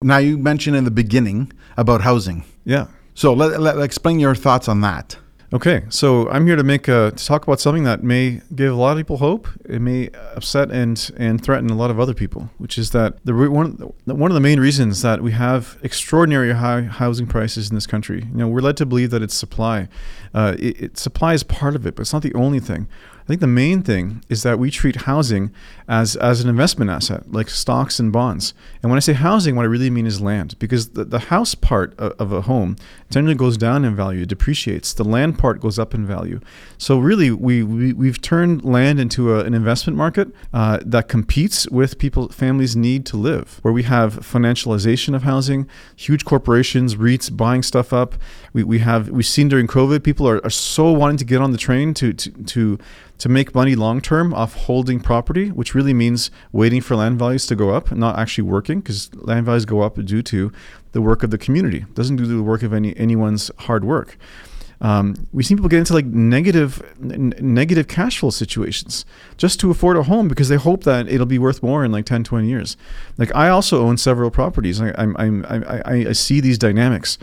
Now, you mentioned in the beginning about housing. Yeah. So, let, let, explain your thoughts on that. Okay, so I'm here to make a, to talk about something that may give a lot of people hope. It may upset and and threaten a lot of other people, which is that the one one of the main reasons that we have extraordinary high housing prices in this country. You know, we're led to believe that it's supply. Uh, it, it, supply is part of it, but it's not the only thing. I think the main thing is that we treat housing as, as an investment asset, like stocks and bonds. And when I say housing, what I really mean is land, because the, the house part of, of a home generally goes down in value, it depreciates. The land part goes up in value. So really, we, we, we've turned land into a, an investment market uh, that competes with people, families' need to live, where we have financialization of housing, huge corporations, REITs buying stuff up. We, we have, we've seen during COVID, people are, are so wanting to get on the train to, to, to to make money long term off holding property, which really means waiting for land values to go up, not actually working, because land values go up due to the work of the community. It doesn't do the work of any anyone's hard work. Um, we see people get into like negative, n- negative cash flow situations just to afford a home because they hope that it'll be worth more in like 10, 20 years. Like I also own several properties. I, I'm, I'm, I, I see these dynamics.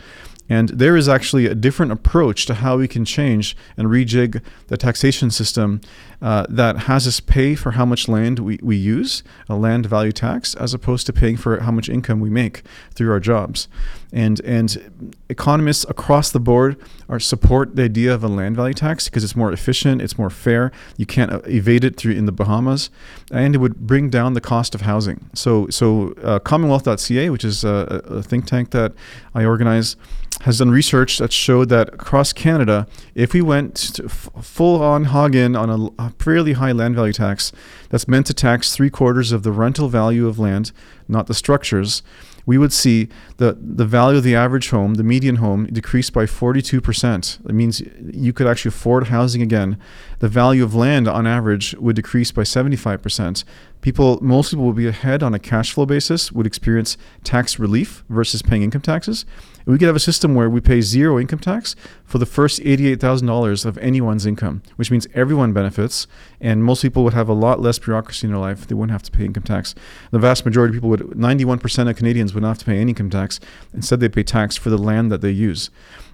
And there is actually a different approach to how we can change and rejig the taxation system uh, that has us pay for how much land we, we use, a land value tax, as opposed to paying for how much income we make through our jobs. And, and economists across the board are support the idea of a land value tax because it's more efficient, it's more fair. You can't uh, evade it through in the Bahamas, and it would bring down the cost of housing. So, so uh, Commonwealth.ca, which is a, a think tank that I organize, has done research that showed that across Canada, if we went f- full on hog in on a, a, fairly high land value tax that's meant to tax three quarters of the rental value of land, not the structures, we would see the, the value of the average home, the median home, decrease by 42%. That means you could actually afford housing again. The value of land on average would decrease by 75%. People, most people would be ahead on a cash flow basis, would experience tax relief versus paying income taxes. We could have a system where we pay zero income tax for the first $88,000 of anyone's income, which means everyone benefits, and most people would have a lot less bureaucracy in their life. They wouldn't have to pay income tax. The vast majority of people would, 91% of Canadians would not have to pay any income tax. Instead, they pay tax for the land that they use.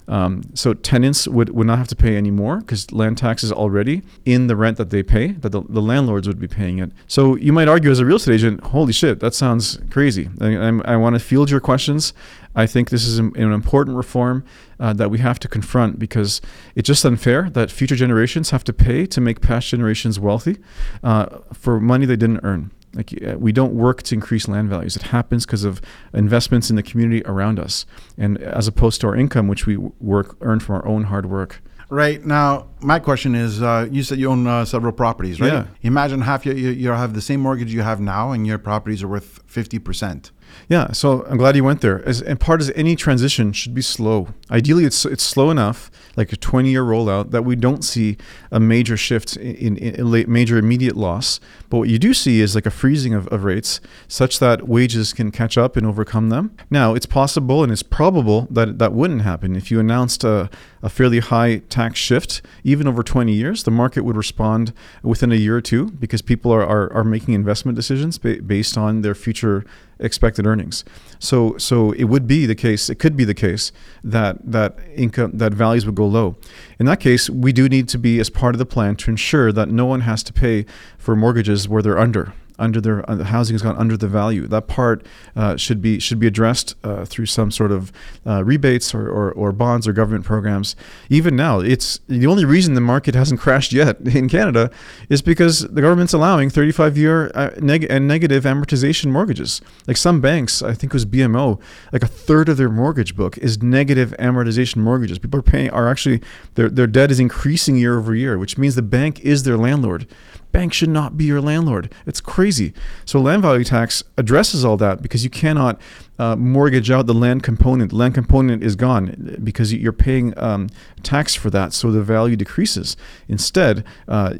Um, so tenants would, would not have to pay any more because land tax is already in the rent that they pay, that the, the landlords would be paying it. So you might argue as a real estate agent, holy shit, that sounds crazy. I, I want to field your questions. I think this is an, an important reform uh, that we have to confront because it's just unfair that future generations have to pay to make past generations wealthy uh, for money they didn't earn. Like uh, we don't work to increase land values. It happens because of investments in the community around us, and as opposed to our income, which we work earn from our own hard work. Right now, my question is: uh, You said you own uh, several properties, right? Yeah. Imagine half you, you, you have the same mortgage you have now, and your properties are worth fifty percent. Yeah, so I'm glad you went there. As, and part of any transition should be slow. Ideally, it's it's slow enough, like a 20 year rollout, that we don't see a major shift in, in, in major immediate loss. But what you do see is like a freezing of, of rates, such that wages can catch up and overcome them. Now, it's possible and it's probable that that wouldn't happen if you announced a, a fairly high tax shift, even over 20 years. The market would respond within a year or two because people are are, are making investment decisions ba- based on their future expected earnings. So so it would be the case, it could be the case that that income that values would go low. In that case, we do need to be as part of the plan to ensure that no one has to pay for mortgages where they're under under their uh, housing has gone under the value. That part uh, should be should be addressed uh, through some sort of uh, rebates or, or, or, bonds or government programs. Even now, it's the only reason the market hasn't crashed yet in Canada is because the government's allowing 35 year uh, neg- and negative amortization mortgages. Like some banks, I think it was BMO, like a third of their mortgage book is negative amortization mortgages. People are paying are actually their their debt is increasing year over year, which means the bank is their landlord bank should not be your landlord. It's crazy. So land value tax addresses all that because you cannot uh, mortgage out the land component. The land component is gone because you're paying um, tax for that, so the value decreases. Instead, uh,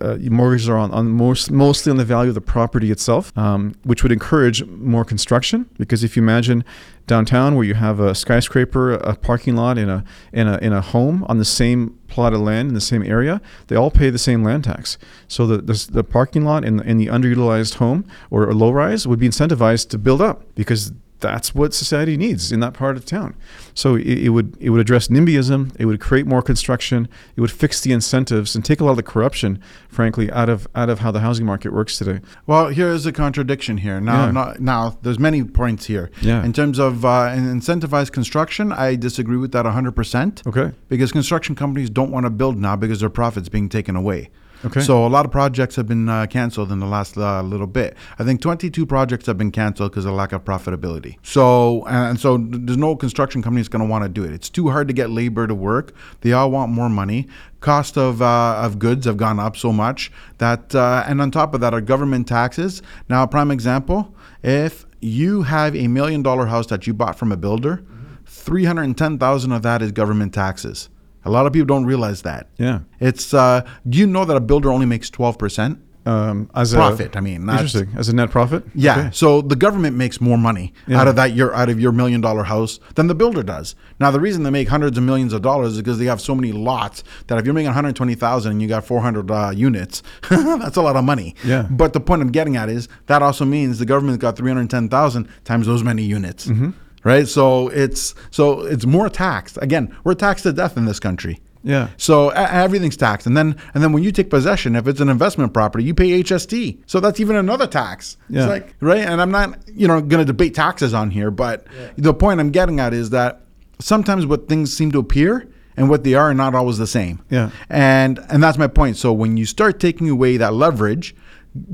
uh, mortgages are on, on most, mostly on the value of the property itself, um, which would encourage more construction. Because if you imagine downtown where you have a skyscraper, a parking lot, and a in a in a home on the same plot of land in the same area, they all pay the same land tax. So the the, the parking lot and, and the underutilized home or a low rise would be incentivized to build up because that's what society needs in that part of town. So it, it, would it would address NIMBYism. It would create more construction. It would fix the incentives and take a lot of the corruption, frankly, out of out of how the housing market works today. Well, here is a contradiction here. Now, Yeah. now, now there's many points here. Yeah. In terms of uh, incentivized construction, I disagree with that 100%. Okay. Because construction companies don't want to build now because their profits being taken away. Okay. So a lot of projects have been uh, canceled in the last uh, little bit. I think 22 projects have been canceled because of lack of profitability. So and so there's no construction company that's going to want to do it. It's too hard to get labor to work. They all want more money. Cost of uh, of goods have gone up so much that uh, and on top of that, our government taxes. Now, a prime example: if you have a million dollar house that you bought from a builder, 310,000 of that is government taxes. A lot of people don't realize that. Yeah. It's uh, do you know that a builder only makes twelve percent Um, as profit? A, I mean, that's- interesting. As a net profit. Yeah. Okay. So the government makes more money Yeah. out of that your out of your million dollar house than the builder does. Now the reason they make hundreds of millions of dollars is because they have so many lots that if you're making 120,000 and you got 400 uh, units, that's a lot of money. Yeah. But the point I'm getting at is that also means the government got 310,000 times those many units. Mm-hmm. Right? So it's so it's more taxed. Again, we're taxed to death in this country. Yeah. So e- everything's taxed, and then and then when you take possession, if it's an investment property, you pay HST. So that's even another tax. Yeah. It's like right, and I'm not you know going to debate taxes on here, but the point I'm getting at is that sometimes what things seem to appear and what they are are not always the same. Yeah. And and that's my point. So when you start taking away that leverage,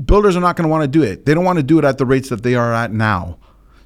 builders are not going to want to do it. They don't want to do it at the rates that they are at now.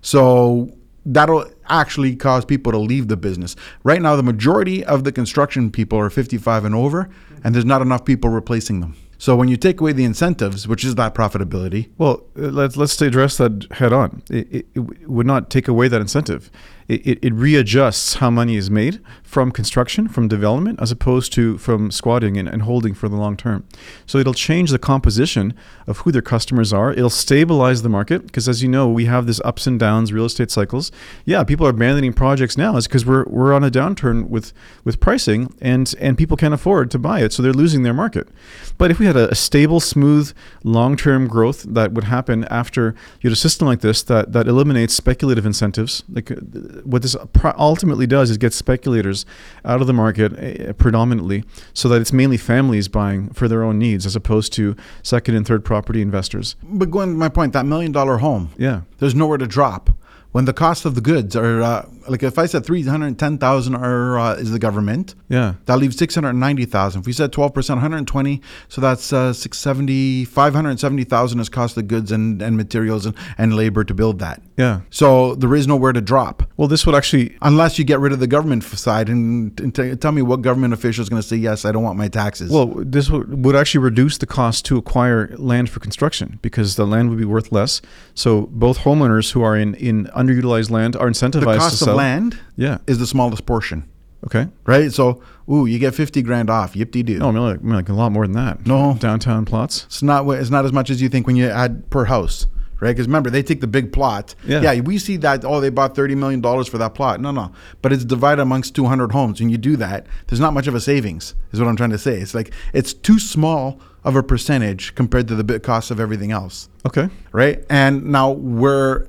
So that'll actually cause people to leave the business. Right now, the majority of the construction people are 55 and over, and there's not enough people replacing them. So when you take away the incentives, which is that profitability, Well, let's let's address that head on. It, it, it would not take away that incentive. It, it, readjusts how money is made from construction, from development, as opposed to from squatting and, and holding for the long term. So it'll change the composition of who their customers are. It'll stabilize the market because, as you know, we have this ups and downs real estate cycles. Yeah, people are abandoning projects now is because we're we're on a downturn with with pricing and and people can't afford to buy it, so they're losing their market. But if we had a, a stable, smooth, long-term growth that would happen after you had a system like this that that eliminates speculative incentives, like uh, what this ultimately does is get speculators out of the market uh, predominantly, so that it's mainly families buying for their own needs as opposed to second and third property investors. but going to my point, that million dollar home, Yeah. there's nowhere to drop. When the cost of the goods are uh, like if I said 310,000 are uh, is the government, Yeah. That leaves 690,000. If we said 12%, 120, so that's uh, 670, 570,000 is cost of goods and, and materials and, and labor to build that. Yeah. So there is nowhere to drop Well, this would actually unless you get rid of the government side and, and t- tell me what government official is going to say, yes, I don't want my taxes. Well, this would, would actually reduce the cost to acquire land for construction because the land would be worth less. So both homeowners who are in, in underutilized land are incentivized the to sell. of land Yeah. is the smallest portion, Okay. right? So, ooh, you get 50 grand off. Yip de doo. No, I mean, like, I mean, like a lot more than that. No. Downtown plots. It's not. what- It's not as much as you think when you add per house, right? Because remember, they take the big plot. Yeah. we see that. Oh, they bought thirty million dollars for that plot. No, no, but it's divided amongst two hundred homes. When you do that, there's not much of a savings. Is what I'm trying to say. It's like it's too small of a percentage compared to the bit cost of everything else, Okay. right? And now we're.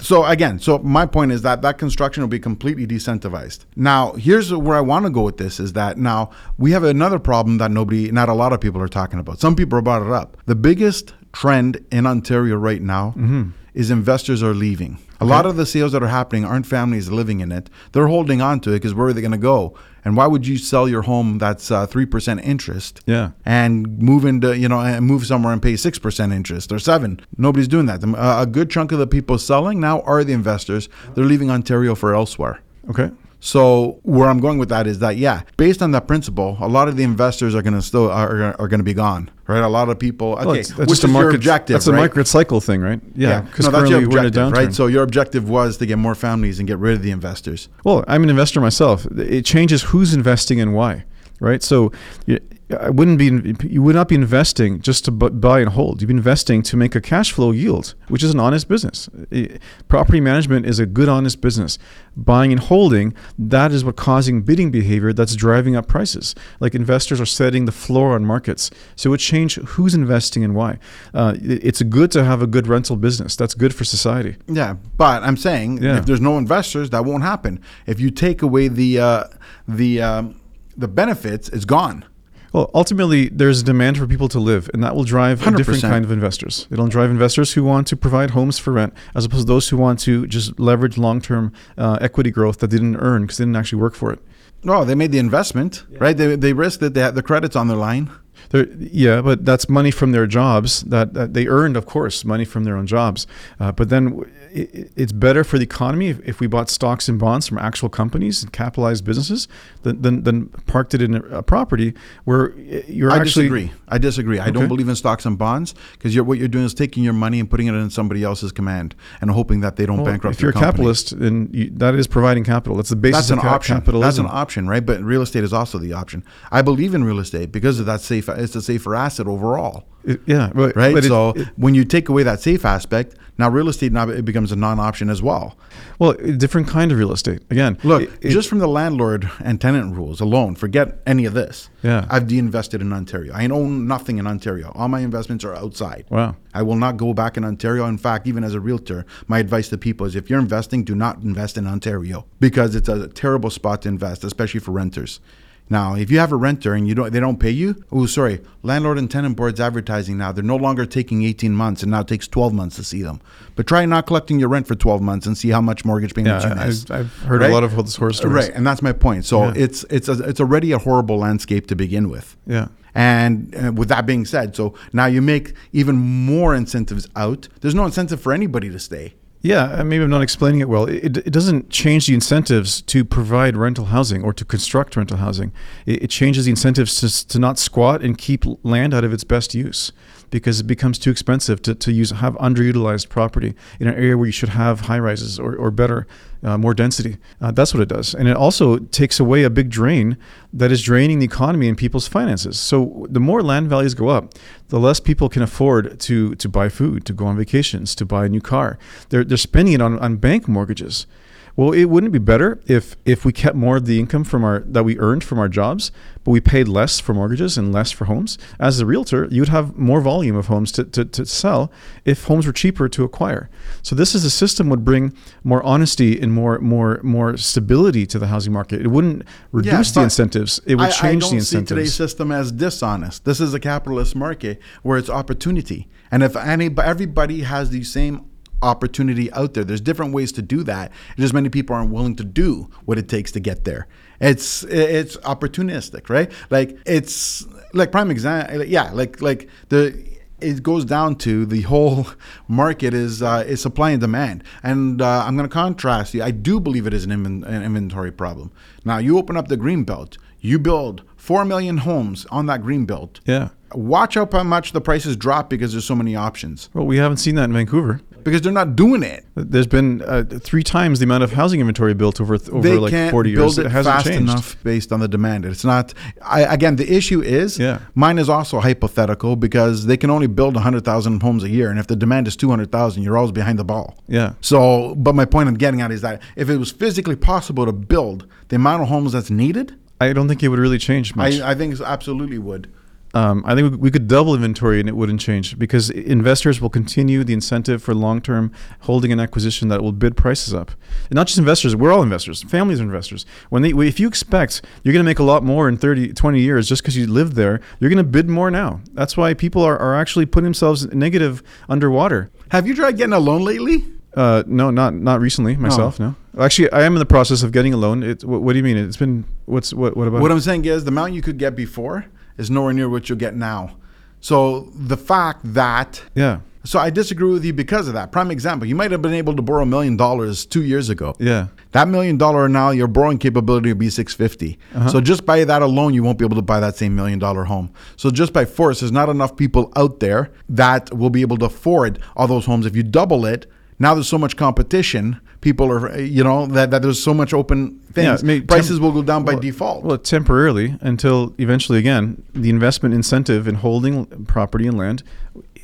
So again, so my point is that that construction will be completely decentralized. Now, here's where I want to go with this: is that now we have another problem that nobody, not a lot of people are talking about. Some people brought it up. The biggest trend in Ontario right now mm-hmm. is investors are leaving. A lot of the sales that are happening aren't families living in it; they're holding on to it because where are they going to go? And why would you sell your home that's uh, three percent interest? Yeah. and move into you know and move somewhere and pay six percent interest or seven. Nobody's doing that. Uh, A good chunk of the people selling now are the investors. They're leaving Ontario for elsewhere. Okay. So where I'm going with that is that yeah, based on that principle, a lot of the investors are going to still are, are going to be gone, right? A lot of people. Okay, Well, it's- that's just a your market objective, That's right? a market cycle thing, right? Yeah. Because no, currently we're in a downturn. right? So your objective was to get more families and get rid of the investors. Well, I'm an investor myself. It changes who's investing and why, right? So I wouldn't be you would not be investing just to buy and hold. You'd be investing to make a cash flow yield, which is an honest business. Property management is a good honest business. Buying and holding that is what causing bidding behavior that's driving up prices. Like investors are setting the floor on markets, so it would change who's investing and why. Uh, it's good to have a good rental business. That's good for society. Yeah, but I'm saying Yeah. if there's no investors, that won't happen. If you take away the uh, the um, the benefits, it's gone. Well, ultimately, there's a demand for people to live, and that will drive a different kind of investors. It'll drive investors who want to provide homes for rent, as opposed to those who want to just leverage long-term uh, equity growth that they didn't earn because they didn't actually work for it. No, they made the investment, right? They, they risked it. They had the credits on their line. They're, yeah, but that's money from their jobs that, that they earned, of course, money from their own jobs. Uh, but then it, it's better for the economy if, if we bought stocks and bonds from actual companies and capitalized businesses than, than, than parked it in a, a property where uh, you're I actually. disagree. I disagree. I don't believe in stocks and bonds because you're, what you're doing is taking your money and putting it in somebody else's command and hoping that they don't Well, bankrupt if you're your a capitalist, then you, that is providing capital. That's the basis That's an of option. That's an option, right? But real estate is also the option. I believe in real estate because of that safe. It's a safer asset overall, yeah, but, right? but so it- when you take away that safe aspect, now real estate now it becomes a non-option as well. well, a different kind of real estate. Again, Look, it- just from the landlord and tenant rules alone, forget any of this. Yeah. I've de-invested in Ontario. I own nothing in Ontario. All my investments are outside. wow. I will not go back in Ontario. In fact, even as a realtor, my advice to people is if you're investing, do not invest in Ontario because it's a terrible spot to invest, especially for renters. Now, if you have a renter and you don't, they don't pay you. Oh, sorry, landlord and tenant boards advertising now. They're no longer taking 18 months, and now it takes 12 months to see them. But try not collecting your rent for 12 months and see how much mortgage payments Yeah, you miss. I've, I've heard Right? a lot of those horror stories. Right, and that's my point. So Yeah. it's it's a, it's already a horrible landscape to begin with. Yeah. And uh, with that being said, so now you make even more incentives out. There's no incentive for anybody to stay. Yeah, maybe I'm not explaining it well. It, it doesn't change the incentives to provide rental housing or to construct rental housing. It, it changes the incentives to, to not squat and keep land out of its best use because it becomes too expensive to, to use have underutilized property in an area where you should have high rises or, or better, uh, more density. Uh, that's what it does. And it also takes away a big drain that is draining the economy and people's finances. So the more land values go up, the less people can afford to to buy food, to go on vacations, to buy a new car. They're they're spending it on, on bank mortgages. Well, it wouldn't be better if if we kept more of the income from our that we earned from our jobs, but we paid less for mortgages and less for homes. As a realtor, you'd have more volume of homes to, to, to sell if homes were cheaper to acquire. So this is a system would bring more honesty and more more more stability to the housing market. It wouldn't reduce the incentives. It would I, change I the don't see today's system as dishonest. This is a capitalist market where it's opportunity, and if any, everybody has the same opportunity out there, there's different ways to do that. Just many people aren't willing to do what it takes to get there. It's it's opportunistic, right? Like it's like prime example. Yeah, like like the it goes down to the whole market is uh, is supply and demand, and uh, I'm going to contrast you. I do believe it is an, an inventory problem. Now you open up the green belt, you build four million homes on that green belt. Yeah. Watch out how much the prices drop because there's so many options. Well, we haven't seen that in Vancouver. Because they're not doing it. There's been uh, three times the amount of housing inventory built over over they like can't 40 build years. it It hasn't fast changed. enough based on the demand. It's not. I, again, the issue is Yeah. mine is also hypothetical because they can only build hundred thousand homes a year, and if the demand is two hundred thousand, you're always behind the ball. Yeah. So, but my point I'm getting at is that if it was physically possible to build the amount of homes that's needed, I don't think it would really change much. I, I think it absolutely would. Um, I think we- we could double inventory and it wouldn't change because investors will continue the incentive for long-term holding and acquisition that will bid prices up. And not just investors, we're all investors. Families are investors. When they, if you expect you're going to make a lot more in 30, 20 years just because you lived there, you're going to bid more now. That's why people are, are actually putting themselves negative underwater. Have you tried getting a loan lately? Uh, no, not not recently myself. No, actually, I am in the process of getting a loan. It, what, what do you mean? It's been what's what? What about? What it? I'm saying is the amount you could get before is nowhere near what you'll get now. So the fact that yeah, so I disagree with you because of that. Prime example, you might have been able to borrow a million dollars two years ago. yeah. That million dollar now, your borrowing capability will be 650. Uh-huh. So just by that alone, you won't be able to buy that same million dollar home. So just by force, there's not enough people out there that will be able to afford all those homes. If you double it, now there's so much competition, people are, you know, that, that there's so much open things, may- prices will go down by well- default. Well, temporarily until eventually, again, the investment incentive in holding property and land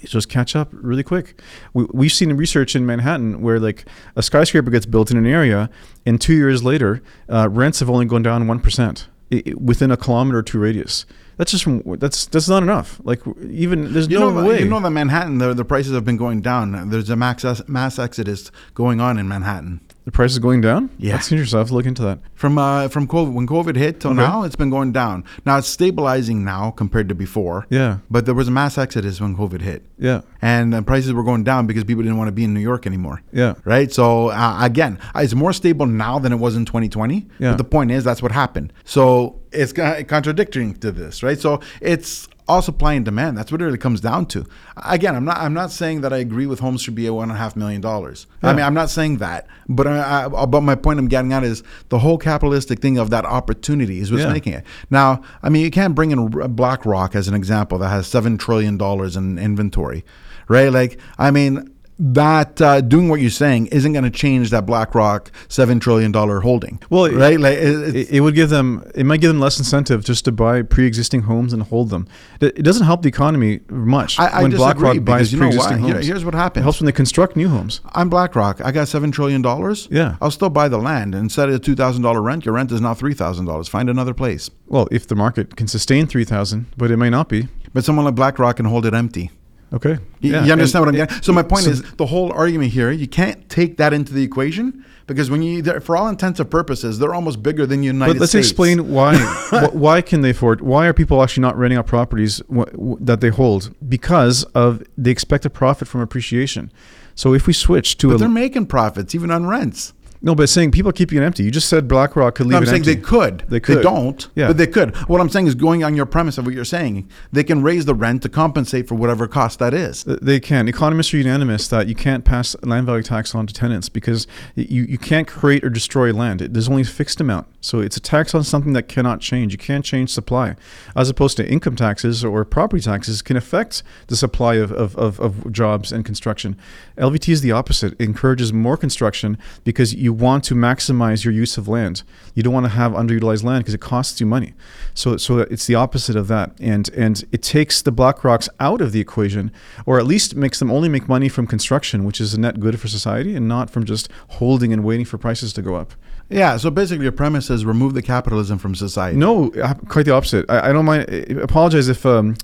just catch up really quick. We, we've seen research in Manhattan where like a skyscraper gets built in an area, and two years later, uh, rents have only gone down one percent within a kilometer or two radius. That's just that's that's not enough. Like even there's you no know, way. you know that Manhattan, the, the prices have been going down. There's a max mass exodus going on in Manhattan. The price is going down. Yeah. that's interesting. I have to look into that. From uh, from COVID, when COVID hit till Okay. now, it's been going down. Now it's stabilizing now compared to before. Yeah, But there was a mass exodus when COVID hit, yeah, and uh, prices were going down because people didn't want to be in New York anymore. yeah. Right. So uh, again, it's more stable now than it was in 2020. Yeah. But the point is, that's what happened. So it's contradicting to this, right? So it's all supply and demand. That's what it really comes down to. Again, I'm not. I'm not saying that I agree with homes should be at one and a half million dollars. I mean, I'm not saying that. But I, I, but my point I'm getting at is the whole capitalistic thing of that opportunity is what's Yeah. making it. Now, I mean, you can't bring in BlackRock as an example that has seven trillion dollars in inventory, right? Like, I mean. That uh, doing what you're saying isn't going to change that BlackRock seven trillion dollar holding. Well, right? Like, it, it, would give them it might give them less incentive just to buy pre-existing homes and hold them it, doesn't help the economy much I, I when blackrock buys you know pre-existing Here- homes here's what happens: it helps when they construct new homes I'm BlackRock. I got seven trillion dollars. Yeah. I'll still buy the land instead of two thousand dollar rent. Your rent is now three thousand dollars. Find another place. well if the market can sustain 3000 but it may not be But someone like BlackRock can hold it empty. Okay You, Yeah, you understand and- what I'm getting? So my point so- is the whole argument here. You can't take that into the equation because when you, for all intents and purposes, they're almost bigger than the United but let's States. explain why why can they afford why are people actually not renting out properties w- w- that they hold because of the expected profit from appreciation so if we switch to But a they're making profits even on rents. No but saying people keeping it empty you just said BlackRock could leave No, I'm it saying empty they could. They could. They don't. Yeah. But they could. What I'm saying is going on your premise of what you're saying. They can raise the rent to compensate for whatever cost that is. They can. Economists are unanimous that you can't pass land value tax on to tenants because you, you can't create or destroy land. There's only a fixed amount. So it's a tax on something that cannot change. You can't change supply. As opposed to income taxes or property taxes can affect the supply of, of, of, of jobs and construction. LVT is the opposite. It encourages more construction because you want to maximize your use of land. You don't want to have underutilized land because it costs you money. So, so it's the opposite of that. And, and it takes the black rocks out of the equation, or at least makes them only make money from construction, which is a net good for society, and not from just holding and waiting for prices to go up. Yeah. So basically, your premise is remove the capitalism from society. No, uh, quite the opposite. I, I don't mind. I apologize if um,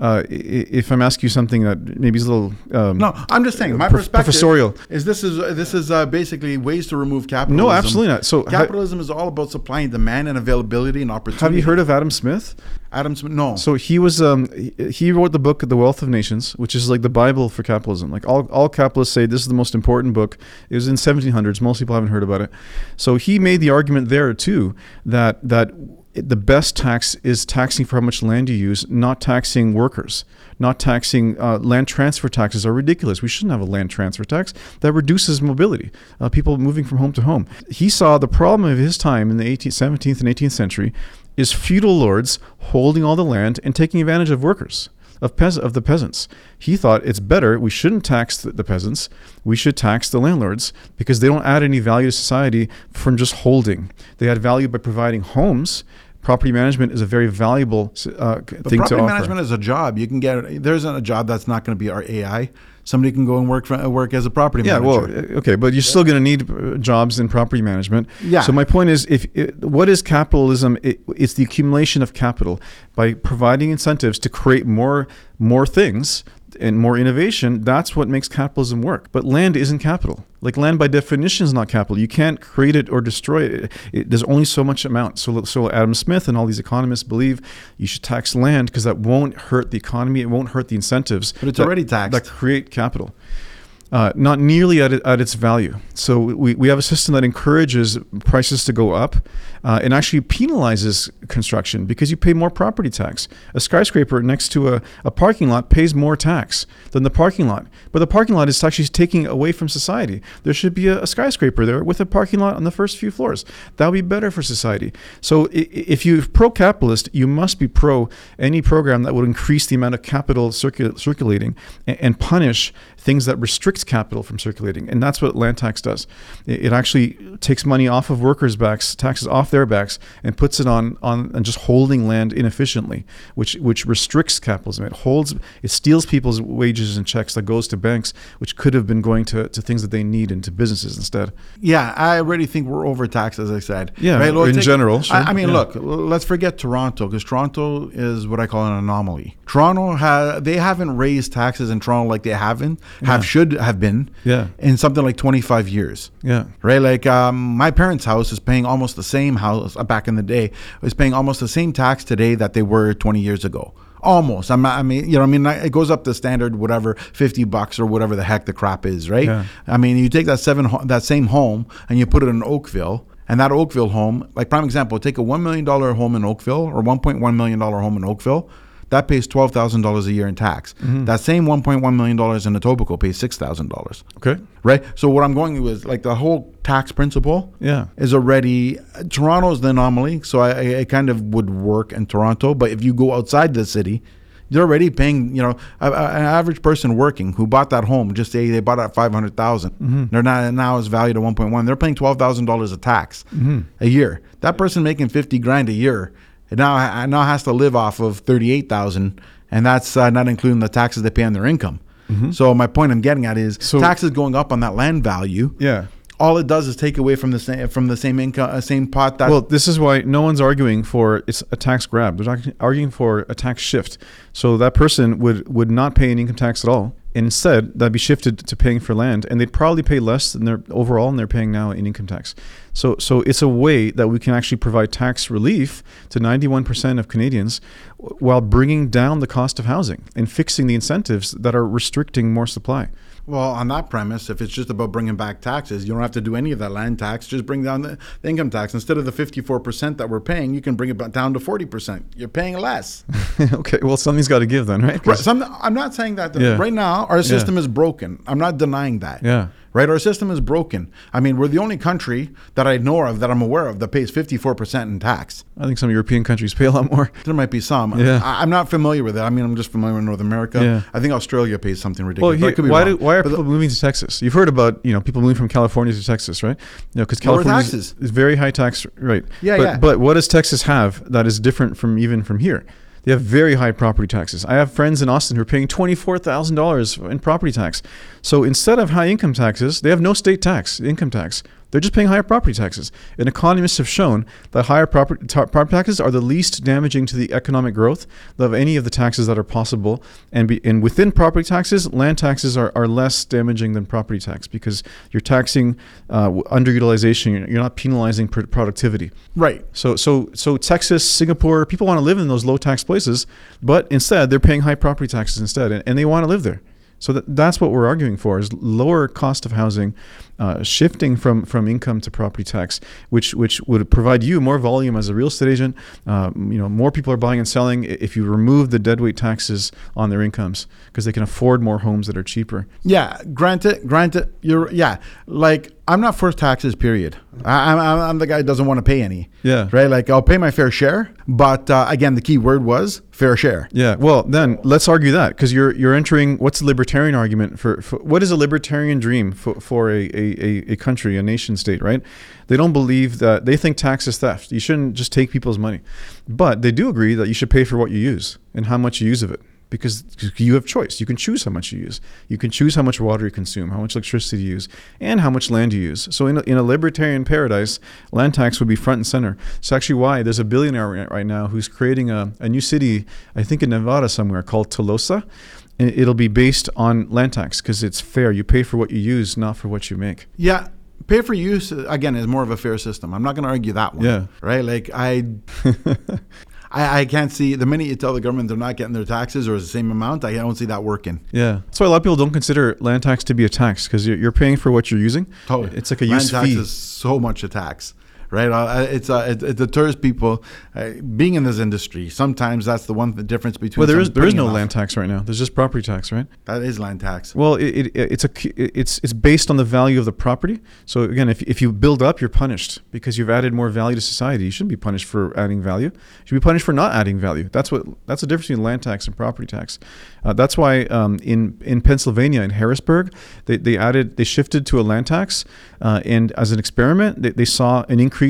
uh, if I'm asking you something that maybe is a little um, No, I'm just saying my perspective professorial. is this is this is uh, basically ways to remove capitalism. No, absolutely not. So, ha- capitalism is all about supply and demand and availability and opportunity. have you heard of Adam Smith? Adam Smith? No. So he was um he- he wrote the book The Wealth of Nations, which is like the Bible for capitalism. Like all all capitalists say this is the most important book. It was in 1700s. Most people haven't heard about it. So he made the argument there too that that the best tax is taxing for how much land you use, not taxing workers, not taxing uh, land transfer taxes are ridiculous. We shouldn't have a land transfer tax that reduces mobility, uh, people moving from home to home. He saw the problem of his time in the 18th, 17th, and 18th century is feudal lords holding all the land and taking advantage of workers. Of, peas- of the peasants. He thought it's better, we shouldn't tax the, the peasants, we should tax the landlords because they don't add any value to society from just holding. They add value by providing homes. Property management is a very valuable uh, thing to offer. Property management is a job. You can get there isn't a job that's not going to be our AI. Somebody can go and work for, work as a property Yeah, well, manager. uh, okay, but you're still going to need uh, jobs in property management. Yeah. So my point is, if it, what is capitalism? It, it's the accumulation of capital by providing incentives to create more more things and more innovation. That's what makes capitalism work. But land isn't capital. Like land by definition is not capital. You can't create it or destroy it. it there's only so much amount. So so Adam Smith and all these economists believe you should tax land because that won't hurt the economy. It won't hurt the incentives. But it's that- already taxed. That create capital. Uh, not nearly at, at its value. So we, we have a system that encourages prices to go up uh, and actually penalizes construction because you pay more property tax. A skyscraper next to a, a parking lot pays more tax than the parking lot. But the parking lot is actually taking away from society. There should be a, a skyscraper there with a parking lot on the first few floors. That would be better for society. So if you're pro-capitalist, you must be pro any program that would increase the amount of capital circul- circulating and, and punish things that restrict capital from circulating, and that's what land tax does. It, it actually takes money off of workers' backs, taxes off their backs, and puts it on on and just holding land inefficiently, which which restricts capitalism. It holds, it steals people's wages and checks that goes to banks, which could have been going to, to things that they need and to businesses instead. Yeah, I already think we're overtaxed, as I said. Yeah, Look, in take- general, sure, I, I mean, yeah. look, let's forget Toronto because Toronto is what I call an anomaly. Toronto ha- they haven't raised taxes in Toronto like they haven't have should have been Yeah. in something like twenty five years. Yeah. Right, like um, my parents' house is paying almost the same house uh, back in the day was paying almost the same tax today that they were 20 years ago. Almost. I'm I mean, you know, I mean, it goes up to standard whatever 50 bucks or whatever the heck the crap is, right? Yeah. I mean, you take that seven that same home and you put it in Oakville, and that Oakville home, like prime example, take a one million dollar home in Oakville or 1.1 million dollar home in Oakville. That pays twelve thousand dollars a year in tax. Mm-hmm. That same one point one million dollars in Etobicoke pays six thousand dollars Okay. right? So what I'm going is like the whole tax principle Yeah. is already Toronto's the anomaly, so I, I it kind of would work in Toronto. But if you go outside the city, they're already paying. You know, a, a- an average person working who bought that home, just say they bought it at five hundred They're not now it's valued at one point one. They're paying twelve thousand dollars a tax a year. That person making fifty grand a year now now has to live off of thirty eight thousand, and that's uh, not including the taxes they pay on their income. So my point I'm getting at is So- taxes going up on that land value Yeah. all it does is take away from the same from the same income, uh, same pot. That Well, this is why no one's arguing for it's a tax grab. They're arguing for a tax shift. So that person would would not pay an income tax at all. Instead, that'd be shifted to paying for land, and they'd probably pay less than they're overall than they're paying now in income tax. So, so it's a way that we can actually provide tax relief to 91% of Canadians, while bringing down the cost of housing and fixing the incentives that are restricting more supply. Well, on that premise, if it's just about bringing back taxes, you don't have to do any of that land tax. Just bring down the, the income tax instead of the fifty four percent that we're paying. You can bring it down to forty percent. You're paying less. okay, well, something's got to give then, right? Right, so I'm, I'm not saying that Yeah. right now our system is broken. I'm not denying that. Yeah. Right, our system is broken. I mean, we're the only country that I know of that I'm aware of that pays 54% in tax. I think some European countries pay a lot more. There might be some. Yeah. I, I'm not familiar with it. I mean, I'm just familiar with North America. Yeah. I think Australia pays something Well, ridiculous. but here, why, do, why are But the- people moving to Texas? You've heard about you know people moving from California to Texas, right? You know, because California is very high tax, right? Yeah, but, yeah. But what does Texas have that is different from even from here? They have very high property taxes. I have friends in Austin who are paying twenty four thousand dollars in property tax. So instead of high income taxes, they have no state tax, income tax. They're just paying higher property taxes. And economists have shown that higher property, ta- property taxes are the least damaging to the economic growth of any of the taxes that are possible. And, be, and within property taxes, land taxes are, are less damaging than property tax because you're taxing uh, underutilization. You're, you're not penalizing pr- productivity. right. So, so, so Texas, Singapore, people want to live in those low tax places, but instead they're paying high property taxes instead, and, and they want to live there. So that, that's what we're arguing for: is lower cost of housing, uh, shifting from from income to property tax, which which would provide you more volume as a real estate agent. Um, you know, more people are buying and selling if you remove the deadweight taxes on their incomes because they can afford more homes that are cheaper. Yeah, granted, granted, you're yeah. Like I'm not for taxes. Period. I, I'm I'm I'm the guy who doesn't want to pay any. Yeah. Right. Like I'll pay my fair share, but uh, again, the key word was fair share. Yeah, well, then let's argue that because you're you're entering what's the libertarian argument for, for what is a libertarian dream for, for a, a, a, a country, a nation state, right? They don't believe that they think tax is theft. You shouldn't just take people's money, but they do agree that you should pay for what you use and how much you use of it because you have choice. You can choose how much you use. You can choose how much water you consume, how much electricity you use, and how much land you use. So in a, in a libertarian paradise, land tax would be front and center. It's actually why there's a billionaire right now who's creating a, a new city, I think in Nevada somewhere, called Telosa. It'll be based on land tax because it's fair. You pay for what you use, not for what you make. Yeah. Pay for use uh, again is more of a fair system. I'm not going to argue that one. Yeah. Right. Like I. I, I can't see the minute you tell the government they're not getting their taxes or the same amount. I don't see that working. Yeah, that's why a lot of people don't consider land tax to be a tax because you're, you're paying for what you're using. Totally. It's like a use. Land use tax fee. is so much a tax, right? Uh, it's uh, it, it deters people uh, being in this industry. Sometimes that's the one th- difference between. Well, there is there is no land tax right now. There's just property tax, right? That is land tax. Well, it, it, it's a it's it's based on the value of the property. So again, if, if you build up, you're punished because you've added more value to society. You shouldn't be punished for adding value. You should be punished for not adding value. That's what that's the difference between land tax and property tax. Uh, that's why um, in in Pennsylvania in Harrisburg, they, they added they shifted to a land tax, uh, and as an experiment, they, they saw an increase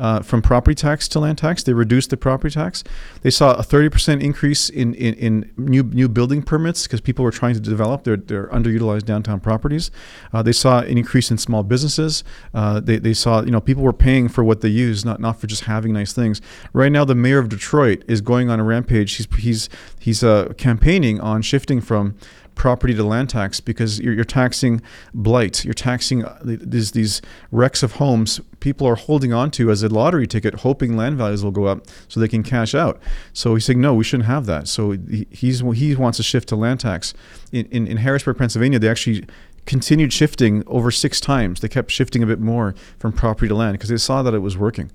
uh, from property tax to land tax. They reduced the property tax. They saw a 30% increase in, in, in new new building permits because people were trying to develop their, their underutilized downtown properties. Uh, they saw an increase in small businesses. Uh, they, they saw you know people were paying for what they use, not not for just having nice things. Right now, the mayor of Detroit is going on a rampage. He's he's he's uh, campaigning on shifting from property to land tax because you're, you're taxing blight. You're taxing uh, these these wrecks of homes people are holding on to as a lottery ticket, hoping land values will go up so they can cash out. So he's saying no, we shouldn't have that. So he, he's he wants to shift to land tax. In, in in Harrisburg, Pennsylvania, they actually continued shifting over six times. They kept shifting a bit more from property to land because they saw that it was working.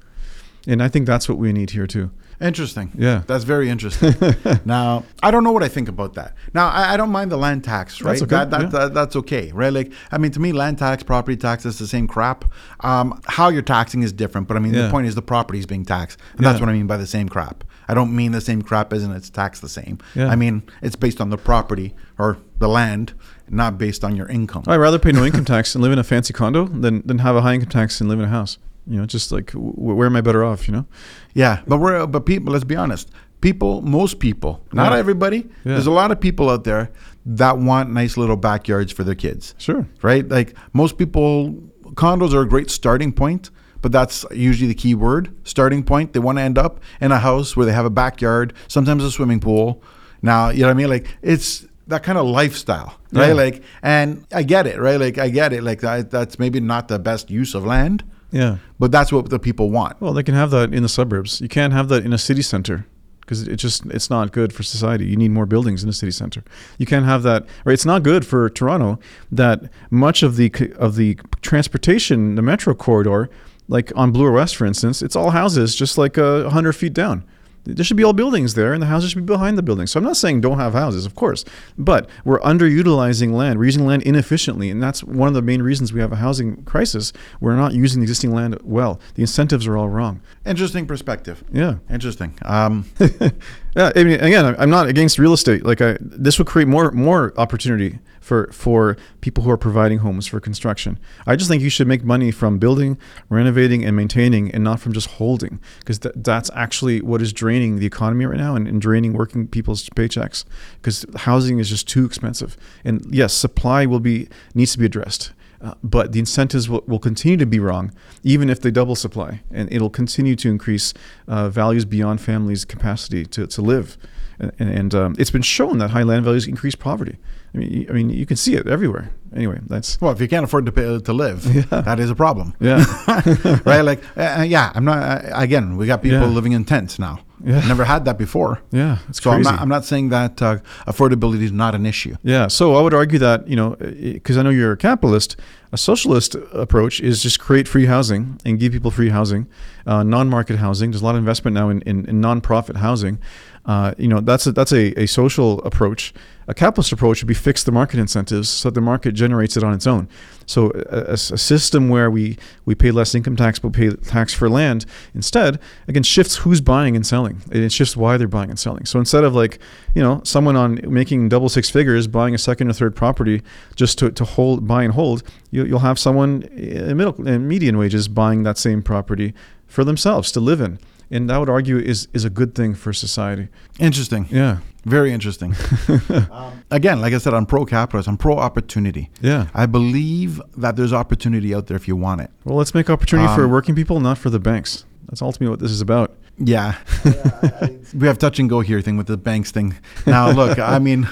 And I think that's what we need here too. Interesting. Yeah. That's very interesting. now, I don't know what I think about that. Now, I, I don't mind the land tax, right? That's okay, That, that, yeah. that- that's okay, right? Like, I mean, to me, land tax, property tax is the same crap. Um, how you're taxing is different, but I mean, Yeah. the point is the property is being taxed. And that's what I mean by the same crap. I don't mean the same crap as in it's taxed the same. Yeah. I mean, it's based on the property or the land, not based on your income. I'd rather pay no income tax and live in a fancy condo than, than have a high income tax and live in a house. You know, just like w- where am I better off? You know, Yeah, but we're uh, but people. Let's be honest. People, most people, not Yeah. everybody. Yeah. There's a lot of people out there that want nice little backyards for their kids. sure. right? Like most people, condos are a great starting point, but that's usually the key word starting point. They want to end up in a house where they have a backyard, sometimes a swimming pool. Now, you know what I mean? Like it's that kind of lifestyle, right? Yeah. Like, and I get it, right? Like I get it. Like that, that's maybe not the best use of land, Yeah. but that's what the people want. Well, they can have that in the suburbs. You can't have that in a city center because it just it's not good for society. You need more buildings in the city center. You can't have that. Right? It's not good for Toronto that much of the of the transportation, the metro corridor, like on Bloor West, for instance, it's all houses, just like uh, hundred feet down. There should be all buildings there, and the houses should be behind the buildings. So I'm not saying don't have houses, of course, but we're underutilizing land. We're using land inefficiently, and that's one of the main reasons we have a housing crisis. We're not using the existing land well. The incentives are all wrong. Interesting perspective. Yeah. Interesting. Um, Yeah, I mean, again, I'm- I'm not against real estate. Like, I, this would create more more opportunity for for people who are providing homes for construction. I just think you should make money from building, renovating, and maintaining, and not from just holding, because th- that's actually what is draining the economy right now and, and draining working people's paychecks. Because housing is just too expensive. And yes, supply will be needs to be addressed. Uh, but the incentives will, will continue to be wrong, even if they double supply, and it'll continue to increase uh, values beyond families' capacity to, to live. And, and, um, it's been shown that high land values increase poverty. I mean, you- I mean, you can see it everywhere. Anyway, that's well, if you can't afford to pay, to live, Yeah. that is a problem. yeah, right? Like, uh, yeah, I'm not. Uh, again, we got people Yeah. living in tents now. Yeah. Never had that before. yeah. It's So I'm not, I'm not saying that uh, affordability is not an issue. Yeah, so I would argue that you know, because I know you're a capitalist, a socialist approach is just create free housing and give people free housing, uh, non-market housing. There's a lot of investment now in, in, in non-profit housing. Uh, you know, that's a, that's a, a social approach. A capitalist approach would be fix the market incentives so that the market generates it on its own. So a, a- system where we, we pay less income tax but pay tax for land instead again shifts who's buying and selling. It shifts why they're buying and selling. So instead of like you know someone on making double six figures buying a second or third property just to, to hold buy and hold, you, you'll have someone in middle in median wages buying that same property for themselves to live in. And I would argue is is a good thing for society. Interesting. Yeah. Very interesting. um, again, like I said, I'm pro capitalist. I'm pro opportunity. Yeah. I believe that there's opportunity out there if you want it. Well, let's make opportunity for Um, working people, not for the banks. That's ultimately what this is about. Yeah. we have touch and go here thing with the banks thing. Now, look, I mean,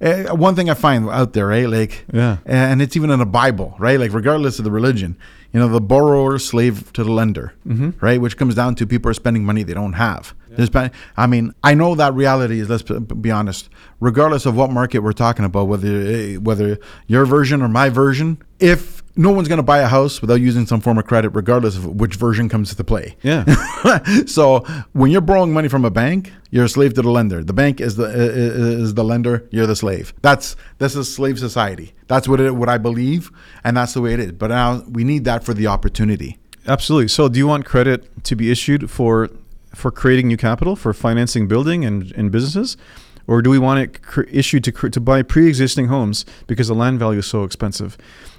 eh, one thing I find out there, right? Like, Yeah. and it's even in the Bible, right? Like, regardless of the religion, you know, the borrower slave to the lender, right? Which comes down to people are spending money they don't have. Spend- I mean, I know that reality is. Let's be honest. Regardless of what market we're talking about, whether eh, whether your version or my version, if no one's going to buy a house without using some form of credit, regardless of which version comes to play. Yeah. so when you're borrowing money from a bank, you're a slave to the lender. The bank is the is the lender. You're the slave. That's this is slave society. That's what it what I believe, and that's the way it is. But now we need that for the opportunity. Absolutely. So, do you want credit to be issued for for creating new capital for financing building and, and businesses? Or do we want it cr- issued to, cr- to buy pre existing homes because the land value is so expensive?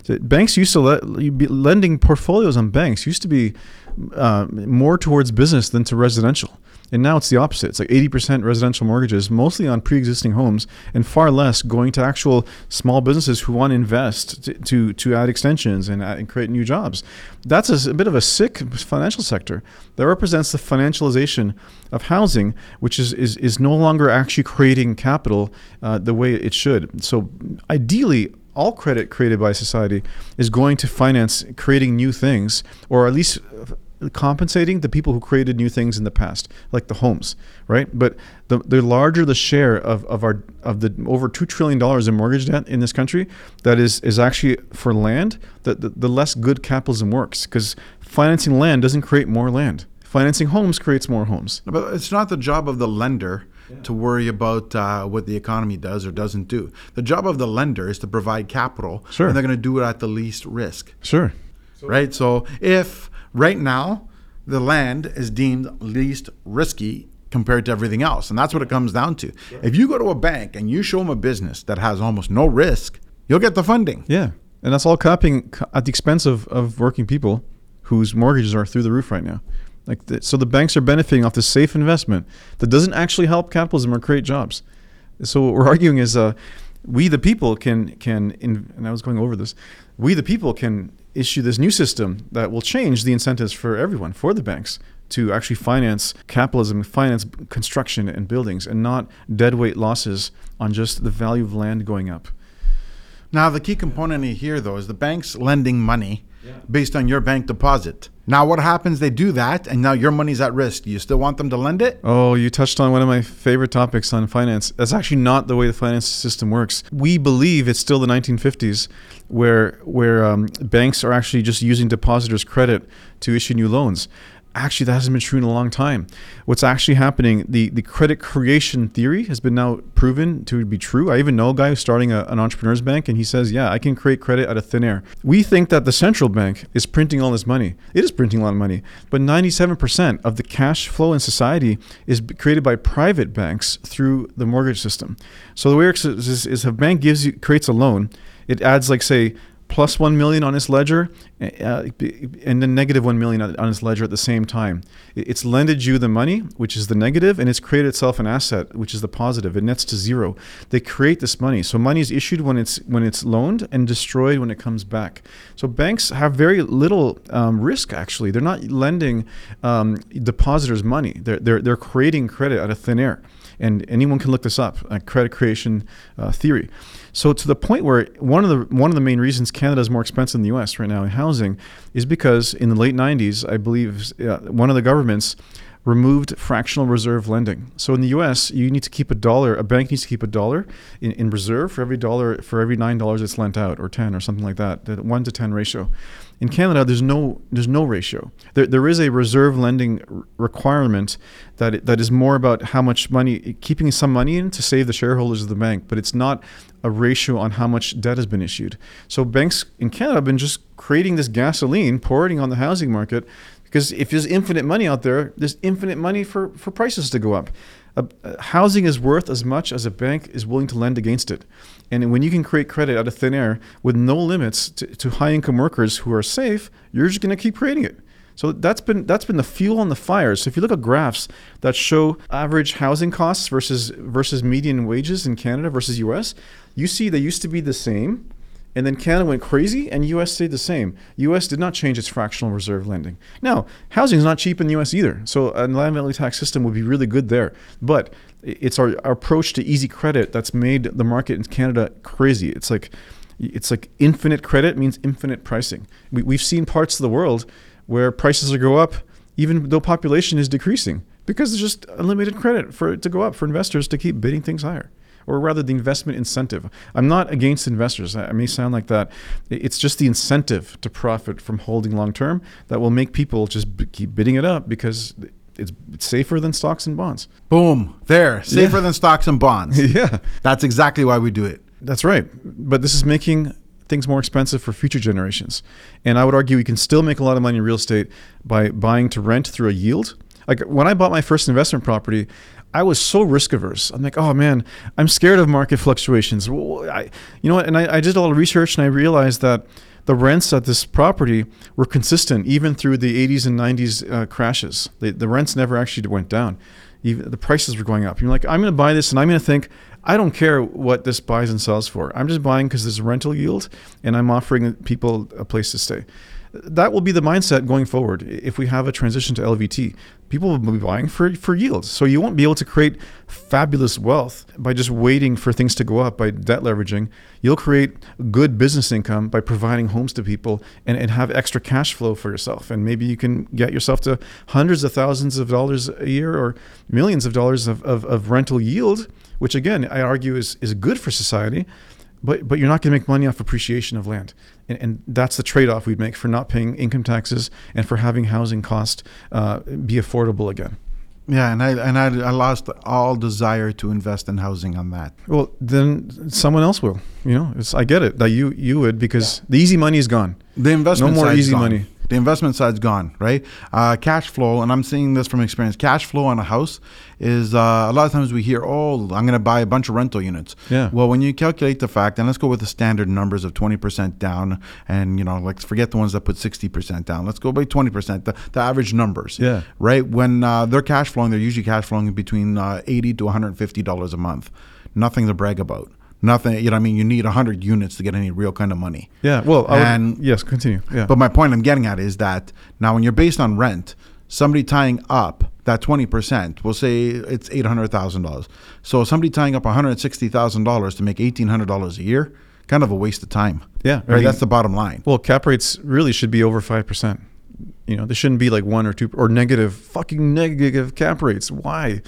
Banks used to let lending portfolios on banks used to be uh, more towards business than to residential. And now it's the opposite. It's like 80% residential mortgages, mostly on pre existing homes, and far less going to actual small businesses who want to invest to, to, to add extensions and, and create new jobs. That's a, a, bit of a sick financial sector that represents the financialization of housing, which is, is, is no longer actually creating capital uh, the way it should. So, ideally, all credit created by society is going to finance creating new things, or at least compensating the people who created new things in the past, like the homes, right? But the, the larger the share of, of our of the over two trillion dollars in mortgage debt in this country that is is actually for land, the, the, the less good capitalism works because financing land doesn't create more land. Financing homes creates more homes. But it's not the job of the lender yeah. to worry about uh, what the economy does or doesn't do. The job of the lender is to provide capital, sure. and they're going to do it at the least risk. Sure. Right. So if Right now, the land is deemed least risky compared to everything else. And that's what it comes down to. Sure. If you go to a bank and you show them a business that has almost no risk, you'll get the funding. Yeah. And that's all capping at the expense of, of working people whose mortgages are through the roof right now. Like the, so the banks are benefiting off this safe investment that doesn't actually help capitalism or create jobs. So what we're arguing is uh, we the people can can in, and I was going over this. We the people can issue this new system that will change the incentives for everyone, for the banks, to actually finance capitalism, finance construction and buildings, and not deadweight losses on just the value of land going up. Now, the key component here, though, is the banks lending money based on your bank deposit. Now, what happens? They do that, and now your money's at risk. You still want them to lend it? Oh, you touched on one of my favorite topics on finance. That's actually not the way the finance system works. We believe it's still the 1950s, where where um, banks are actually just using depositors' credit to issue new loans actually that hasn't been true in a long time. What's actually happening, the, the credit creation theory has been now proven to be true. I even know a guy who's starting a, an entrepreneur's bank and he says, yeah, I can create credit out of thin air. We think that the central bank is printing all this money. It is printing a lot of money, but 97% of the cash flow in society is created by private banks through the mortgage system. So the way it works is, is, if a bank gives you, creates a loan, it adds like say plus 1 million on its ledger uh, and then negative 1 million on its ledger at the same time. It's lended you the money, which is the negative, and it's created itself an asset, which is the positive. It nets to zero. They create this money. So money is issued when it's when it's loaned and destroyed when it comes back. So banks have very little um, risk actually. They're not lending um, depositors money. They're, they're, they're creating credit out of thin air and anyone can look this up, uh, credit creation uh, theory. So to the point where one of the one of the main reasons Canada is more expensive than the U.S. right now in housing is because in the late '90s, I believe uh, one of the governments removed fractional reserve lending. So in the U.S., you need to keep a dollar. A bank needs to keep a dollar in, in reserve for every dollar for every nine dollars it's lent out, or ten, or something like that. The one to ten ratio. In Canada, there's no there's no ratio. There, there is a reserve lending requirement that that is more about how much money keeping some money in to save the shareholders of the bank, but it's not a ratio on how much debt has been issued. So banks in Canada have been just creating this gasoline, pouring on the housing market because if there's infinite money out there, there's infinite money for, for prices to go up. Uh, housing is worth as much as a bank is willing to lend against it. And when you can create credit out of thin air with no limits to, to high income workers who are safe, you're just going to keep creating it. So that's been that's been the fuel on the fire. So if you look at graphs that show average housing costs versus versus median wages in Canada versus US, you see they used to be the same and then Canada went crazy and US stayed the same. US did not change its fractional reserve lending. Now, housing is not cheap in the US either. So a land value tax system would be really good there. But it's our, our approach to easy credit that's made the market in Canada crazy. It's like it's like infinite credit means infinite pricing. We, we've seen parts of the world where prices go up even though population is decreasing because there's just unlimited credit for it to go up for investors to keep bidding things higher or rather the investment incentive. I'm not against investors. I may sound like that. It's just the incentive to profit from holding long term that will make people just b- keep bidding it up because it's, safer than stocks and bonds. Boom. There. Safer Yeah. than stocks and bonds. yeah. That's exactly why we do it. That's right. But this is making things more expensive for future generations. And I would argue we can still make a lot of money in real estate by buying to rent through a yield. Like when I bought my first investment property, I was so risk averse. I'm like, oh man, I'm scared of market fluctuations. I, you know what? And I, I did a lot of research and I realized that the rents at this property were consistent even through the 80s and 90s uh, crashes. The, the rents never actually went down. Even the prices were going up. You're like, I'm going to buy this and I'm going to think, I don't care what this buys and sells for. I'm just buying because there's rental yield and I'm offering people a place to stay. That will be the mindset going forward if we have a transition to LVT. People will be buying for, for yield. So you won't be able to create fabulous wealth by just waiting for things to go up by debt leveraging. You'll create good business income by providing homes to people and, and have extra cash flow for yourself. And maybe you can get yourself to hundreds of thousands of dollars a year or millions of dollars of, of, of rental yield, which again, I argue is, is good for society but but you're not going to make money off appreciation of land, and, and that's the trade-off we'd make for not paying income taxes and for having housing cost uh, be affordable again. Yeah, and I and I, I lost all desire to invest in housing on that. Well, then someone else will. You know, it's, I get it that you you would because the easy money is gone. The investment No more easy gone. money. The investment side's gone, right? Uh, cash flow, and I'm seeing this from experience. Cash flow on a house is uh, a lot of times we hear, "Oh, I'm going to buy a bunch of rental units." Yeah. Well, when you calculate the fact, and let's go with the standard numbers of 20% down, and you know, let's forget the ones that put 60% down. Let's go by 20%, the, the average numbers. Yeah. Right. When uh, they're cash flowing, they're usually cash flowing between uh, 80 to 150 dollars a month. Nothing to brag about. Nothing. You know, what I mean, you need 100 units to get any real kind of money. Yeah. Well, I would- And- yes, continue. Yeah. But my point I'm getting at is that now when you're based on rent, somebody tying up that 20%, we'll say it's $800,000. So somebody tying up $160,000 to make $1,800 a year, kind of a waste of time. Yeah, I mean- That's the bottom line. Well, cap rates really should be over five percent. You know, they shouldn't be like one or two or negative, fucking negative cap rates. Why?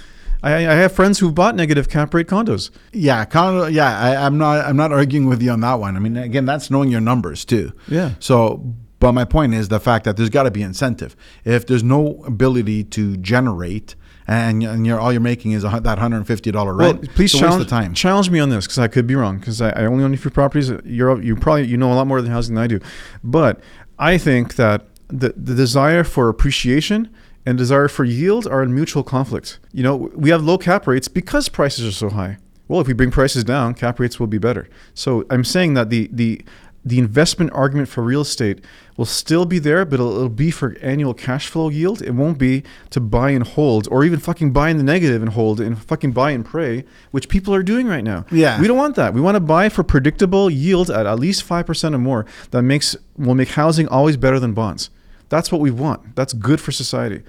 I, I have friends who bought negative cap rate condos. Yeah, condo, yeah, I, I'm not I'm not arguing with you on that one. I mean, again, that's knowing your numbers too. Yeah. So, but my point is the fact that there's got to be incentive. If there's no ability to generate, and, and you're all you're making is a, that hundred and fifty dollar Well, rent, please it's challenge, of time. challenge me on this because I could be wrong because I, I only own a few properties. You're you probably you know a lot more than housing than I do, but I think that the the desire for appreciation and desire for yield are in mutual conflict. You know, we have low cap rates because prices are so high. Well, if we bring prices down, cap rates will be better. So I'm saying that the the the investment argument for real estate will still be there, but it'll, it'll be for annual cash flow yield. It won't be to buy and hold, or even fucking buy in the negative and hold, and fucking buy and pray, which people are doing right now. Yeah. we don't want that. We want to buy for predictable yield at at least five percent or more. That makes will make housing always better than bonds. That's what we want. That's good for society.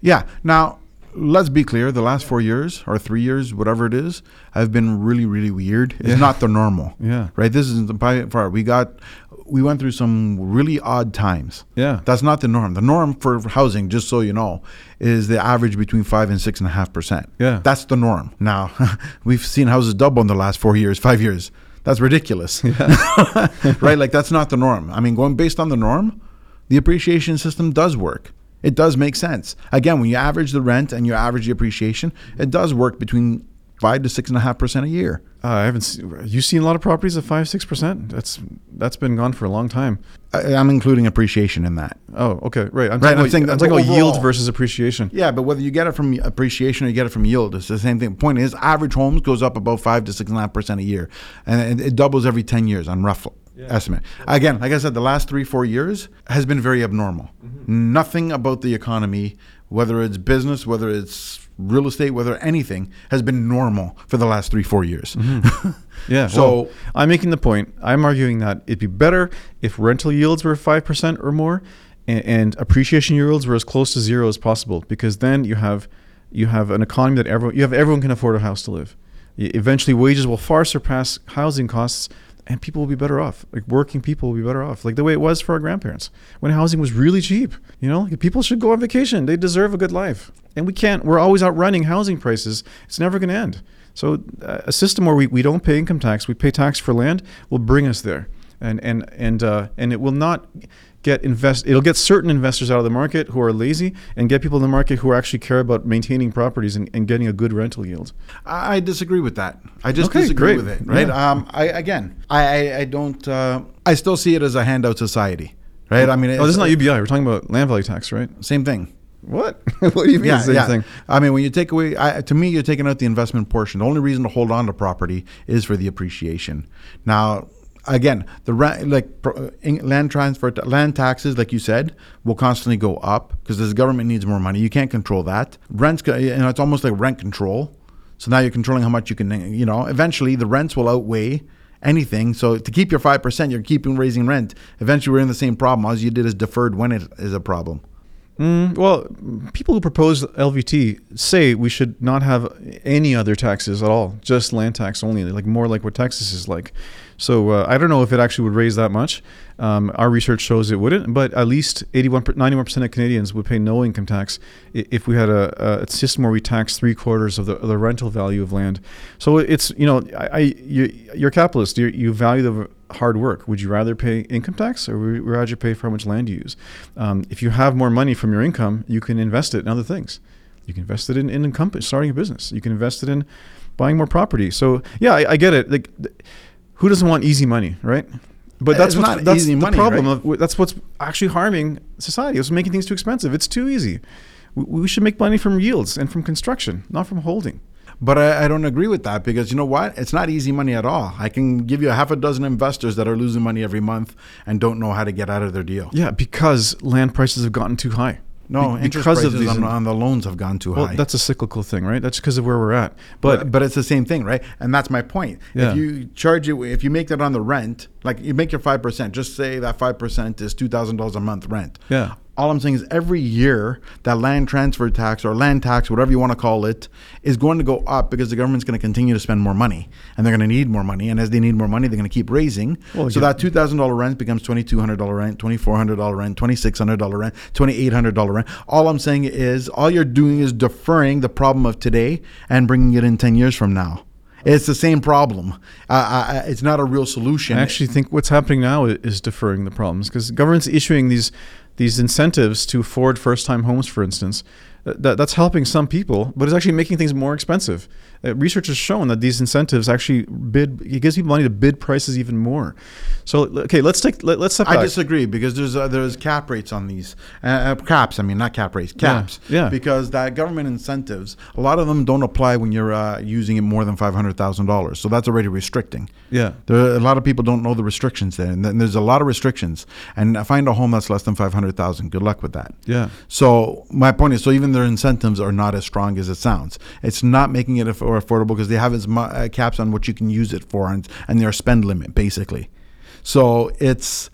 Yeah. Now, let's be clear. The last four years or three years, whatever it is, have been really, really weird. It's Yeah. not the normal. Yeah. Right. This is the by far. We got, we went through some really odd times. Yeah. That's not the norm. The norm for housing, just so you know, is the average between five and six and a half percent. Yeah. That's the norm. Now, we've seen houses double in the last four years, five years. That's ridiculous. yeah. right? Like that's not the norm. I mean, going based on the norm, the appreciation system does work. It does make sense. Again, when you average the rent and you average the appreciation, it does work between five to six and a half percent a year. Uh, I haven't seen, you seen a lot of properties at five six percent. That's that's been gone for a long time. I, I'm including appreciation in that. Oh, okay, right. I'm Right, talking I'm about, saying I'm that talking about yield versus appreciation. Yeah, but whether you get it from appreciation or you get it from yield, it's the same thing. Point is, average homes goes up about five to six and a half percent a year, and it, it doubles every ten years on rough estimate. Again, like I said, the last three four years has been very abnormal. Mm-hmm. Nothing about the economy, whether it's business, whether it's real estate, whether anything, has been normal for the last three four years. Mm-hmm. Yeah. So- well, I'm making the point. I'm arguing that it'd be better if rental yields were five percent or more, and, and appreciation yields were as close to zero as possible, because then you have you have an economy that everyone you have everyone can afford a house to live. Eventually, wages will far surpass housing costs, and people will be better off. Like working people will be better off, like the way it was for our grandparents when housing was really cheap. You know, like people should go on vacation. They deserve a good life, and we can't. We're always outrunning housing prices. It's never going to end. So uh, a system where we, we don't pay income tax, we pay tax for land, will bring us there, and and and uh, and it will not get invest. It'll get certain investors out of the market who are lazy, and get people in the market who actually care about maintaining properties and, and getting a good rental yield. I, I disagree with that. I just Okay, disagree great. with it. Right? Yeah. Um, I again, I I, don't. Uh, I still see it as a handout society. Right? I mean, Oh, this is not UBI. We're talking about land value tax, right? Same thing. What? what do you mean yeah, same yeah. thing? I mean, when you take away, I, to me, you're taking out the investment portion. The only reason to hold on to property is for the appreciation. Now, again, the like land transfer, land taxes, like you said, will constantly go up because the government needs more money. You can't control that. Rents, you know, it's almost like rent control. So now you're controlling how much you can, you know. Eventually, the rents will outweigh anything. So to keep your five percent, you're keeping raising rent. Eventually, we're in the same problem. All you did is deferred when it is a problem. Mm, well, people who propose LVT say we should not have any other taxes at all, just land tax only, like more like what Texas is like. So uh, I don't know if it actually would raise that much. Um, our research shows it wouldn't, but at least 81, per- 91% of Canadians would pay no income tax if we had a, a system where we tax three quarters of the, of the rental value of land. So it's, you know, I, I, you, you're a capitalist, you you value the hard work. Would you rather pay income tax or would you rather pay for how much land you use? Um, if you have more money from your income, you can invest it in other things. You can invest it in, in a company, starting a business. You can invest it in buying more property. So yeah, I, I get it. Like, who doesn't want easy money, right? But that's It's what's, not that's the money, problem. right? Of, that's what's actually harming society. It's making things too expensive. It's too easy. We, we should make money from yields and from construction, not from holding. But I, I don't agree with that because you know what? It's not easy money at all. I can give you a half a dozen investors that are losing money every month and don't know how to get out of their deal. Yeah, because land prices have gotten too high. No, Be- interest because of these- on, on the loans have gone too Well, high. that's a cyclical thing, right? That's because of where we're at. But but but it's the same thing, right? And that's my point. Yeah. If you charge it, if you make that on the rent, like you make your five percent, just say that five percent is two thousand dollars a month rent. Yeah. All I'm saying is every year that land transfer tax or land tax, whatever you want to call it, is going to go up because the government's going to continue to spend more money and they're going to need more money. And as they need more money, they're going to keep raising. Well, so yeah. that two thousand dollar rent becomes twenty two hundred dollar rent, twenty four hundred dollar rent, twenty six hundred dollar rent, twenty eight hundred dollar rent. All I'm saying is all you're doing is deferring the problem of today and bringing it in ten years from now. It's the same problem. Uh, uh, it's not a real solution. I actually think what's happening now is deferring the problems because government's issuing these these incentives to afford first time homes, for instance. Uh, That, that's helping some people, but it's actually making things more expensive. Uh, research has shown that these incentives actually bid. It gives people money to bid prices even more. So okay, let's take let, let's step I back. disagree because there's uh, there's cap rates on these uh, uh, caps. I mean, not cap rates, caps. yeah. Because that government incentives, a lot of them don't apply when you're uh, using it more than five hundred thousand dollars. So that's already restricting. yeah. There are, a lot of people don't know the restrictions there, and then there's a lot of restrictions. And find a home that's less than five hundred thousand. Good luck with that. Yeah. So my point is, so even their incentives are not as strong as it sounds. It's not making it aff- or affordable because they have as mu- uh, caps on what you can use it for, and, and their spend limit basically. So it's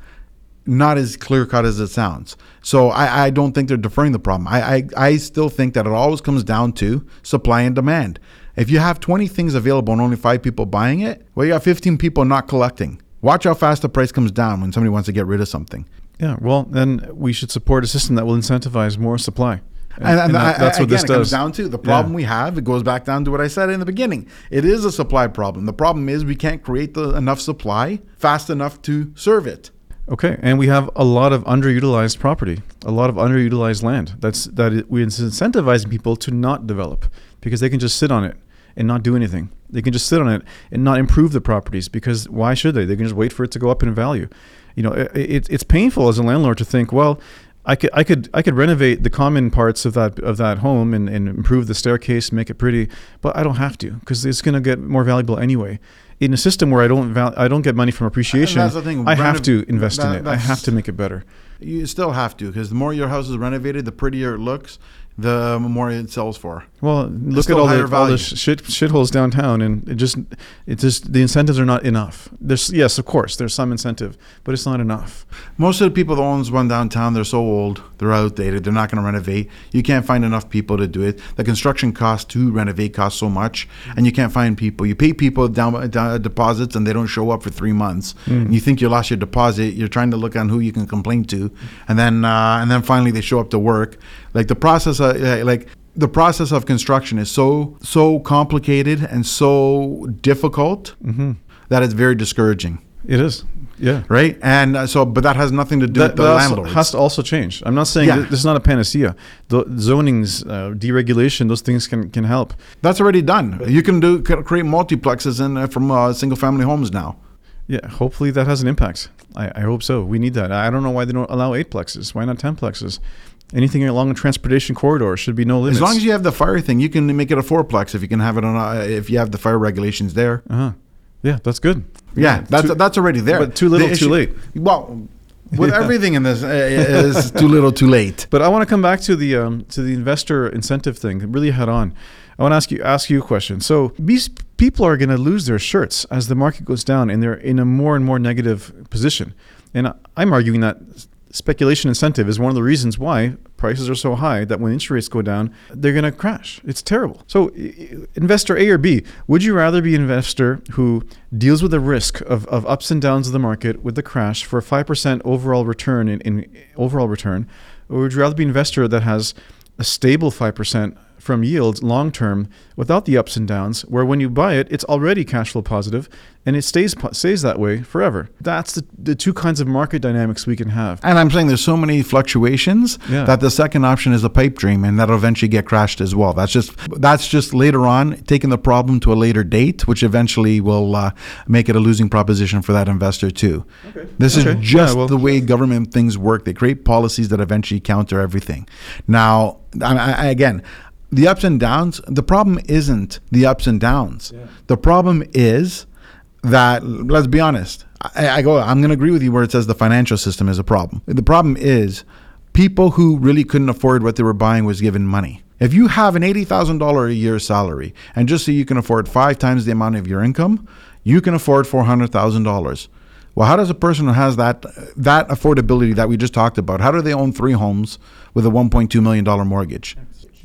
not as clear cut as it sounds. So I, I don't think they're deferring the problem. I, I I still think that it always comes down to supply and demand. If you have 20 things available and only five people buying it, well, you got 15 people not collecting. Watch how fast the price comes down when somebody wants to get rid of something. Yeah. Well, then we should support a system that will incentivize more supply. And, and that- I- that's what again, this it comes does. down to the problem we have. It goes back down to what I said in the beginning. It is a supply problem. The problem is we can't create the, enough supply fast enough to serve it. Okay, and we have a lot of underutilized property, a lot of underutilized land. That's that it, we're incentivizing people to not develop because they can just sit on it and not do anything. They can just sit on it and not improve the properties because why should they? They can just wait for it to go up in value. You know, it, it, it's painful as a landlord to think, well, I could I could I could renovate the common parts of that of that home and, and improve the staircase, make it pretty, but I don't have to because it's going to get more valuable anyway. In a system where I don't val- I don't get money from appreciation, that's the thing, I have to invest in it. I have to make it better. You still have to because the more your house is renovated, the prettier it looks, the it sells for. Well, look at all the, all the shit shitholes downtown, and it just it just the incentives are not enough. There's yes, of course, there's some incentive, but it's not enough. Most of the people that owns one downtown, they're so old, they're outdated, they're not going to renovate. You can't find enough people to do it. The construction cost to renovate costs so much, and you can't find people. You pay people down, down deposits, and they don't show up for three months. And you think you lost your deposit. You're trying to look on who you can complain to, and then uh, and then finally they show up to work. Like the process, uh, like the process of construction is so so complicated and so difficult Mm-hmm. that it's very discouraging, It is. Yeah. right? And uh, so, but that has nothing to do That, with the landlords. has to also change. I'm not saying Yeah. th- this is not a panacea. The zonings, uh, deregulation, those things can, can help. That's already done. You can do create multiplexes in uh, from uh, single family homes now. Yeah, hopefully that has an impact. I, I hope so. We need that. I don't know why they don't allow eight plexes. Why not ten plexes? Anything along a transportation corridor should be no limits. As long as you have the fire thing, you can make it a fourplex if you can have it on. A, if you have the fire regulations there. uh-huh. Yeah, that's good. Yeah, that's Too- that's already there. but too little, The too late. Well, with Yeah. everything in this uh, is too little, too late. But I want to come back to the um, to the investor incentive thing, really head on. I want to ask you ask you a question. So these people are going to lose their shirts as the market goes down, and they're in a more and more negative position. And I'm arguing that speculation incentive is one of the reasons why prices are so high that when interest rates go down, they're going to crash. It's terrible. So, investor A or B, would you rather be an investor who deals with the risk of, of ups and downs of the market with the crash for a 5% overall return in, in overall return, or would you rather be an investor that has a stable 5% from yields long term without the ups and downs, where when you buy it, it's already cash flow positive and it stays stays that way forever. That's the, the two kinds of market dynamics we can have. And I'm saying there's so many fluctuations Yeah. that the second option is a pipe dream, and that'll eventually get crashed as well. That's just that's just later on taking the problem to a later date, which eventually will uh, make it a losing proposition for that investor too. Okay. This Okay. is Yeah, just well- the way government things work. They create policies that eventually counter everything. Now, I, I, again. The ups and downs, the problem isn't the ups and downs. The problem is that let's be honest I, I go i'm going to agree with you where it says the financial system is a problem. The problem is people who really couldn't afford what they were buying was given money. If you have an $80000 a year salary and just so you can afford five times the amount of your income you can afford $400000 well how does a person who has that that affordability that we just talked about how do they own three homes with a $1.2 million mortgage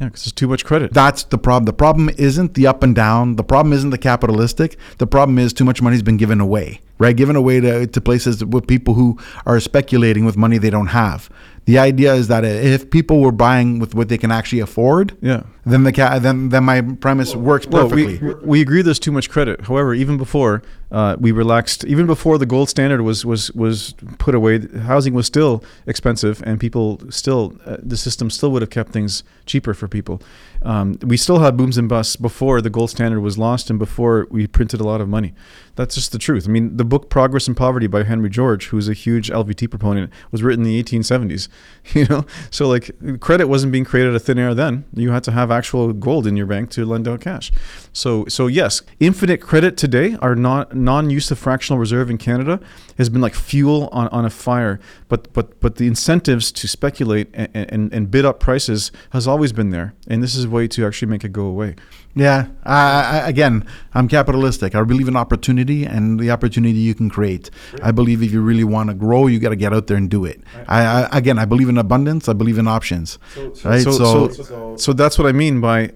Yeah, because it's too much credit. that's the problem. The problem isn't the up and down. The problem isn't the capitalistic. The problem is too much money's been given away, right? Given away to, to places with people who are speculating with money they don't have. The idea is that if people were buying with what they can actually afford, Yeah. then the ca- then then my premise works perfectly. Well, perfectly. we, we agree there's too much credit. However, even before uh, we relaxed, even before the gold standard was was was put away, housing was still expensive, and people still uh, the system still would have kept things cheaper for people. Um, we still had booms and busts before the gold standard was lost and before we printed a lot of money. That's just the truth. I mean, the book Progress and Poverty by Henry George, who's a huge LVT proponent, was written in the 1870s. You know, so like credit wasn't being created out of thin air then. You had to have actual gold in your bank to lend out cash. So, so yes, infinite credit today, our non non-use of fractional reserve in Canada has been like fuel on, on a fire. But but but the incentives to speculate and, and, and bid up prices has always been there, and this is a way to actually make it go away. Yeah. I, I, again, I'm capitalistic. I believe in opportunity and the opportunity you can create. I believe if you really want to grow, you got to get out there and do it. I, I again, I believe in abundance. I believe in options. right. So, So, so, so that's what I mean by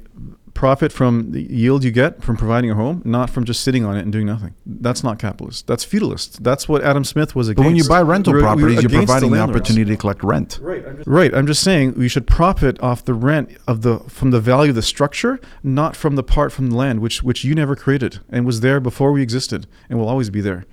profit from the yield you get from providing a home, not from just sitting on it and doing nothing. That's not capitalist. That's feudalist. That's what Adam Smith was against. but when you buy rental We were- we were properties, you're providing the, landlords. opportunity to collect rent. Right. I'm just saying we should profit off the rent of the from the value of the structure, not from the part from the land which which you never created and was there before we existed and will always be there.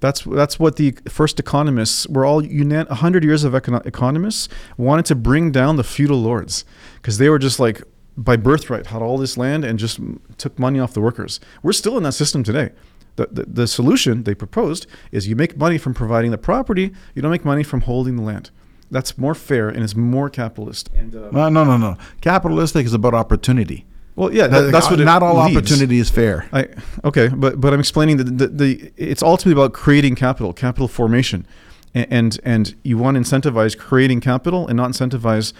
That's that's what the first economists were all unan- 100 years of econo- economists wanted to bring down the feudal lords because they were just like by birthright had all this land and just took money off the workers. We're still in that system today. The, the, the solution they proposed is you make money from providing the property, you don't make money from holding the land. That's more fair and it's more capitalist. And uh, No, no, no, no. Capitalistic is about opportunity. well, yeah, that, that's what it not all leads. opportunity is fair. I okay, but but I'm explaining that the, the it's ultimately about creating capital, capital formation, and and, and you want to incentivize creating capital and not incentivize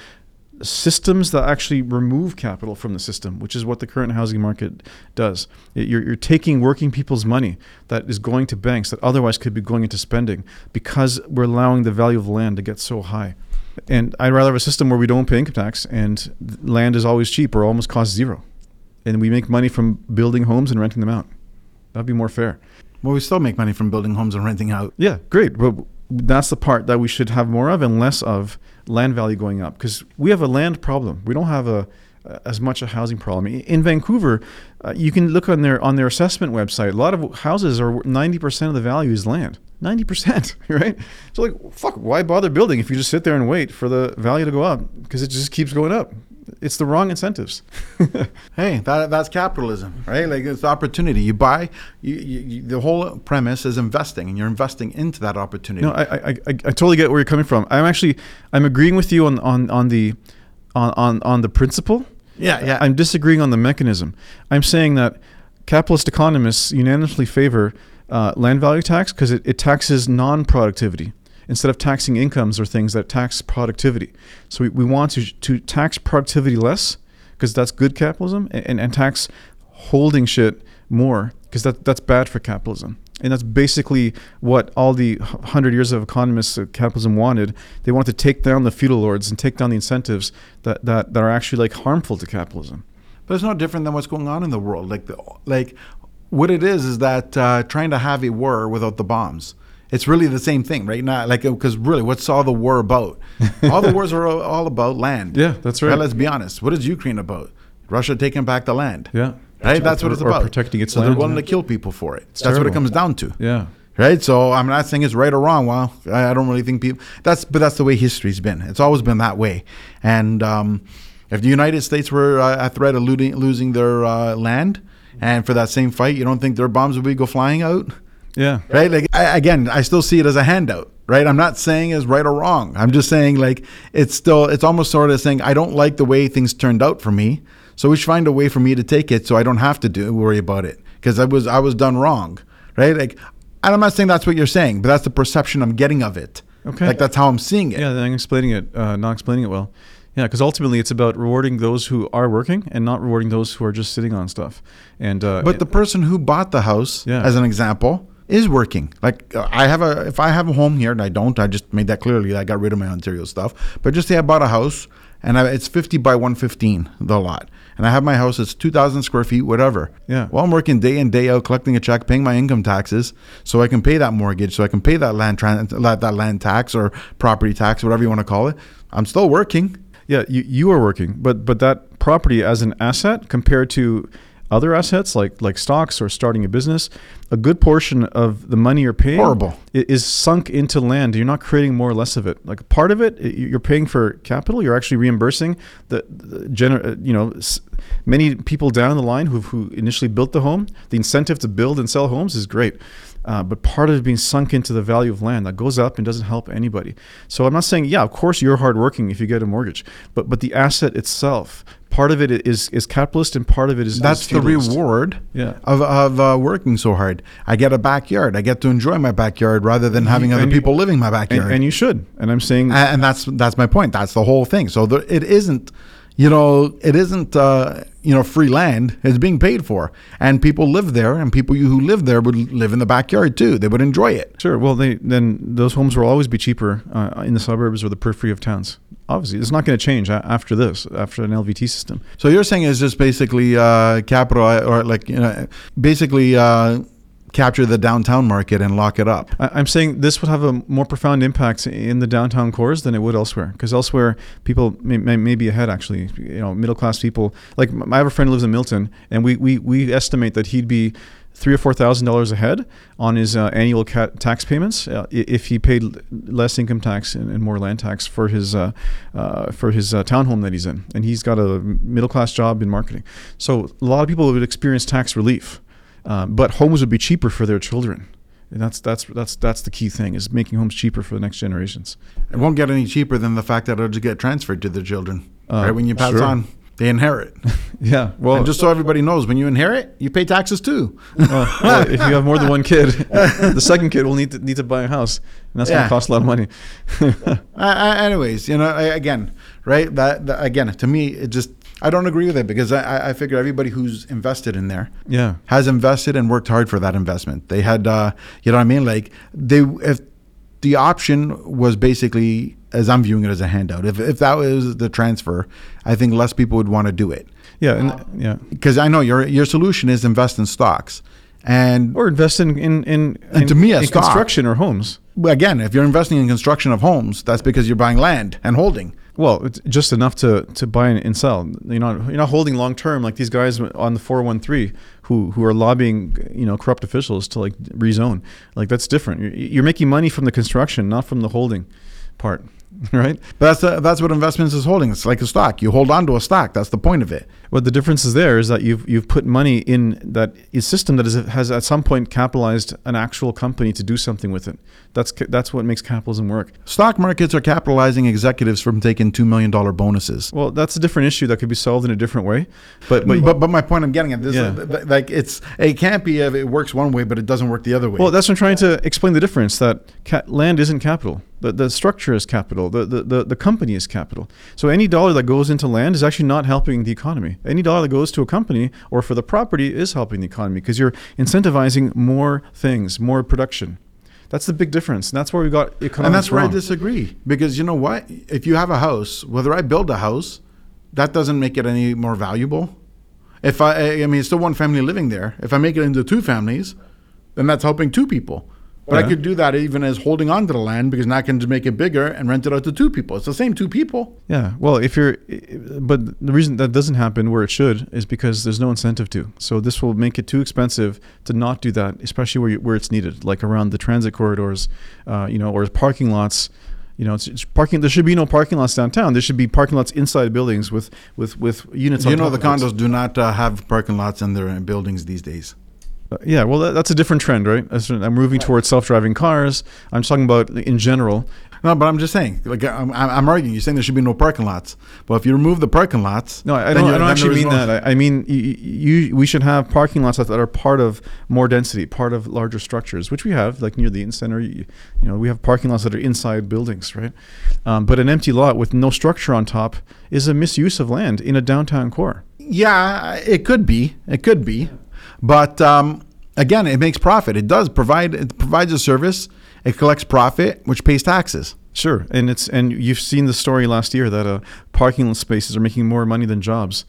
systems that actually remove capital from the system, which is what the current housing market does. You're, you're taking working people's money that is going to banks that otherwise could be going into spending because we're allowing the value of land to get so high. And I'd rather have a system where we don't pay income tax and land is always cheap or almost costs zero. And we make money from building homes and renting them out. That'd be more fair. Well, we still make money from building homes and renting out. Yeah, great. But that's the part that we should have more of and less of land value going up because we have a land problem. We don't have a, as much a housing problem. In Vancouver, uh, you can look on their on their assessment website. A lot of houses are ninety percent of the value is land. Ninety percent, right? So like, fuck, why bother building if you just sit there and wait for the value to go up because it just keeps going up. It's the wrong incentives. Hey, that, that's capitalism, right? Like it's opportunity. You buy. You, you, you, the whole premise is investing, and you're investing into that opportunity. No, I, I, I, I totally get where you're coming from. I'm actually, I'm agreeing with you on, on, on the, on, on, on the principle. yeah, yeah. I'm disagreeing on the mechanism. I'm saying that capitalist economists unanimously favor uh, land value tax because it, it taxes non-productivity instead of taxing incomes or things that tax productivity. So we, we want to, to tax productivity less because that's good capitalism and, and, and tax holding shit more because that, that's bad for capitalism. And that's basically what all the hundred years of economists of capitalism wanted. They wanted to take down the feudal lords and take down the incentives that, that, that are actually like harmful to capitalism. But it's no different than what's going on in the world. Like, the, like what it is is that uh, trying to have a war without the bombs. It's really the same thing, right? Not like because really, what's all the war about? all the wars are all- about land. Yeah, that's right. Let's be honest. What is Ukraine about? Russia taking back the land. Yeah. Right. That's what it's Or about. protecting its so land. They're willing to kill people for it. that's what it comes down to. Yeah. Right. So I'm not saying it's right or wrong. Well, I I don't really think people. That's but that's the way history's been. It's always been that way. And um, if the United States were uh, at threat of looting, losing their uh, land, and for that same fight, you don't think their bombs would be go flying out? Yeah. Right. Like I, again, I still see it as a handout. Right. I'm not saying it's right or wrong. I'm just saying like it's still it's almost sort of saying I don't like the way things turned out for me. So we should find a way for me to take it so I don't have to do worry about it because I was I was done wrong. Right. Like and I'm not saying that's what you're saying, but that's the perception I'm getting of it. Okay. Like that's how I'm seeing it. Yeah, I'm explaining it, uh, not explaining it well. Yeah, because ultimately it's about rewarding those who are working and not rewarding those who are just sitting on stuff. And uh, But the person who bought the house, Yeah. as an example, is working. Like uh, I have a, if I have a home here, and I don't, I just made that clearly. I got rid of my Ontario stuff. But just say I bought a house, and I, it's 50 by 115, the lot, and I have my house. It's 2,000 square feet, whatever. Yeah. Well, I'm working day in day out, collecting a check, paying my income taxes, so I can pay that mortgage, so I can pay that land tran- that that land tax or property tax, whatever you want to call it. I'm still working. yeah, you, you are working, but but that property as an asset compared to other assets like like stocks or starting a business, a good portion of the money you're paying Horrible. is sunk into land. You're not creating more or less of it. Like part of it, you're paying for capital. You're actually reimbursing the, the gener- uh, you know many people down the line who who initially built the home. The incentive to build and sell homes is great. Uh, but part of it being sunk into the value of land that goes up and doesn't help anybody. So I'm not saying, yeah, of course you're hardworking if you get a mortgage, but but the asset itself, part of it is is capitalist and part of it is That's is the reward Yeah. of, of uh, working so hard. I get a backyard. I get to enjoy my backyard rather than having other and you- people living my backyard. and you should. And I'm saying, A- and that's that's my point. That's the whole thing. So there, it isn't, you know, it isn't, uh, you know, free land. is being paid for, and people live there, and people who live there would live in the backyard too. They would enjoy it. sure. Well, they then those homes will always be cheaper uh, in the suburbs or the periphery of towns. Obviously, it's not going to change after this, after an LVT system. So you're saying it's just basically uh, capital or like you know, basically uh, capture the downtown market and lock it up. I'm saying this would have a more profound impact in the downtown cores than it would elsewhere. Because elsewhere, people may, may, may be ahead. Actually, you know, middle class people. Like I have a friend who lives in Milton, and we we, we estimate that he'd be three or four thousand dollars ahead on his uh, annual ca- tax payments uh, if he paid l- less income tax and, and more land tax for his uh, uh, for his uh, townhome that he's in, and he's got a middle class job in marketing. So a lot of people would experience tax relief, uh, but homes would be cheaper for their children. And that's that's that's that's the key thing is making homes cheaper for the next generations. It won't get any cheaper than the fact that it'll just get transferred to the children. Uh, right when you pass sure. on, they inherit. Yeah, well, and just so everybody knows, when you inherit, you pay taxes too. uh, if you have more than one kid, the second kid will need to need to buy a house, and that's going to cost a lot of money. Uh, uh, anyways, you know, I, again, right? That, that again, to me, it just I don't agree with it because I, I- I figure everybody who's invested in there yeah, has invested and worked hard for that investment. They had, uh, you know, what I mean, like they if the option was basically as I'm viewing it as a handout. If if that was the transfer, I think less people would want to do it yeah, and yeah, because I know your your solution is invest in stocks. And or invest in in in, in, to me, a in stock- construction or homes. again, if you're investing in construction of homes, that's because you're buying land and holding. Well, it's just enough to, to buy and sell. You're not you're not holding long term like these guys on the 413 who who are lobbying you know corrupt officials to like rezone. Like that's different. You're, you're making money from the construction, not from the holding part, right? But that's uh, that's what investments is holding. It's like a stock. You hold on to a stock. That's the point of it. What the difference is there is that you've you've put money in that system that is, has at some point capitalized an actual company to do something with it. That's that's what makes capitalism work. Stock markets are capitalizing executives from taking two million dollar bonuses. Well, that's a different issue that could be solved in a different way. But but but, but my point I'm getting at this yeah. is, like it's it can't be if it works one way but it doesn't work the other way. Well, that's what I'm trying to explain the difference that ca- land isn't capital. The, the structure is capital. The, the, the, the company is capital. So any dollar that goes into land is actually not helping the economy. Any dollar that goes to a company or for the property is helping the economy because you're incentivizing more things, more production. That's the big difference. And that's where we got economics And that's where wrong. I disagree. Because you know what? If you have a house, whether I build a house, that doesn't make it any more valuable. If I, I mean, it's still one family living there. If I make it into two families, then that's helping two people. But yeah. I could do that even as holding on to the land because now I can just make it bigger and rent it out to two people. It's the same two people. Yeah. Well, if you're, but the reason that doesn't happen where it should is because there's no incentive to. So this will make it too expensive to not do that, especially where you, where it's needed, like around the transit corridors, uh, you know, or parking lots. You know, it's, it's, parking. There should be no parking lots downtown. There should be parking lots inside buildings with with with units. You know, the condos do not uh, have parking lots in their buildings these days. Uh, yeah, well, that, that's a different trend, right? I'm moving towards self-driving cars. I'm talking about in general. No, but I'm just saying. Like I'm, I'm arguing. You're saying there should be no parking lots. Well, if you remove the parking lots, no, I don't, I don't actually mean no that. I, I mean you, you, we should have parking lots that are part of more density, part of larger structures, which we have, like near the Eaton Center. You, you know, we have parking lots that are inside buildings, right? Um, but an empty lot with no structure on top is a misuse of land in a downtown core. Yeah, it could be. It could be. But um, again, it makes profit. It does provide it provides a service. It collects profit, which pays taxes. Sure, and it's and you've seen the story last year that uh, parking spaces are making more money than jobs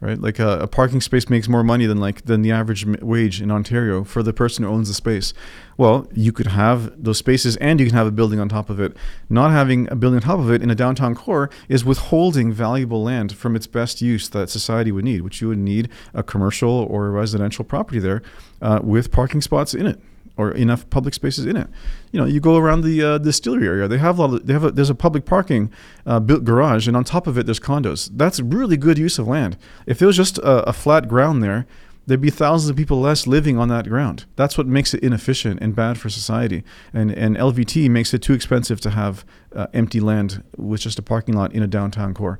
right? Like a, a, parking space makes more money than like than the average wage in Ontario for the person who owns the space. Well, you could have those spaces and you can have a building on top of it. Not having a building on top of it in a downtown core is withholding valuable land from its best use that society would need, which you would need a commercial or a residential property there uh, with parking spots in it or enough public spaces in it. You know, you go around the uh, distillery area. They have a lot of, they have a, there's a public parking uh, built garage, and on top of it, there's condos. That's really good use of land. If there was just a, a, flat ground there, there'd be thousands of people less living on that ground. That's what makes it inefficient and bad for society. And and LVT makes it too expensive to have uh, empty land with just a parking lot in a downtown core.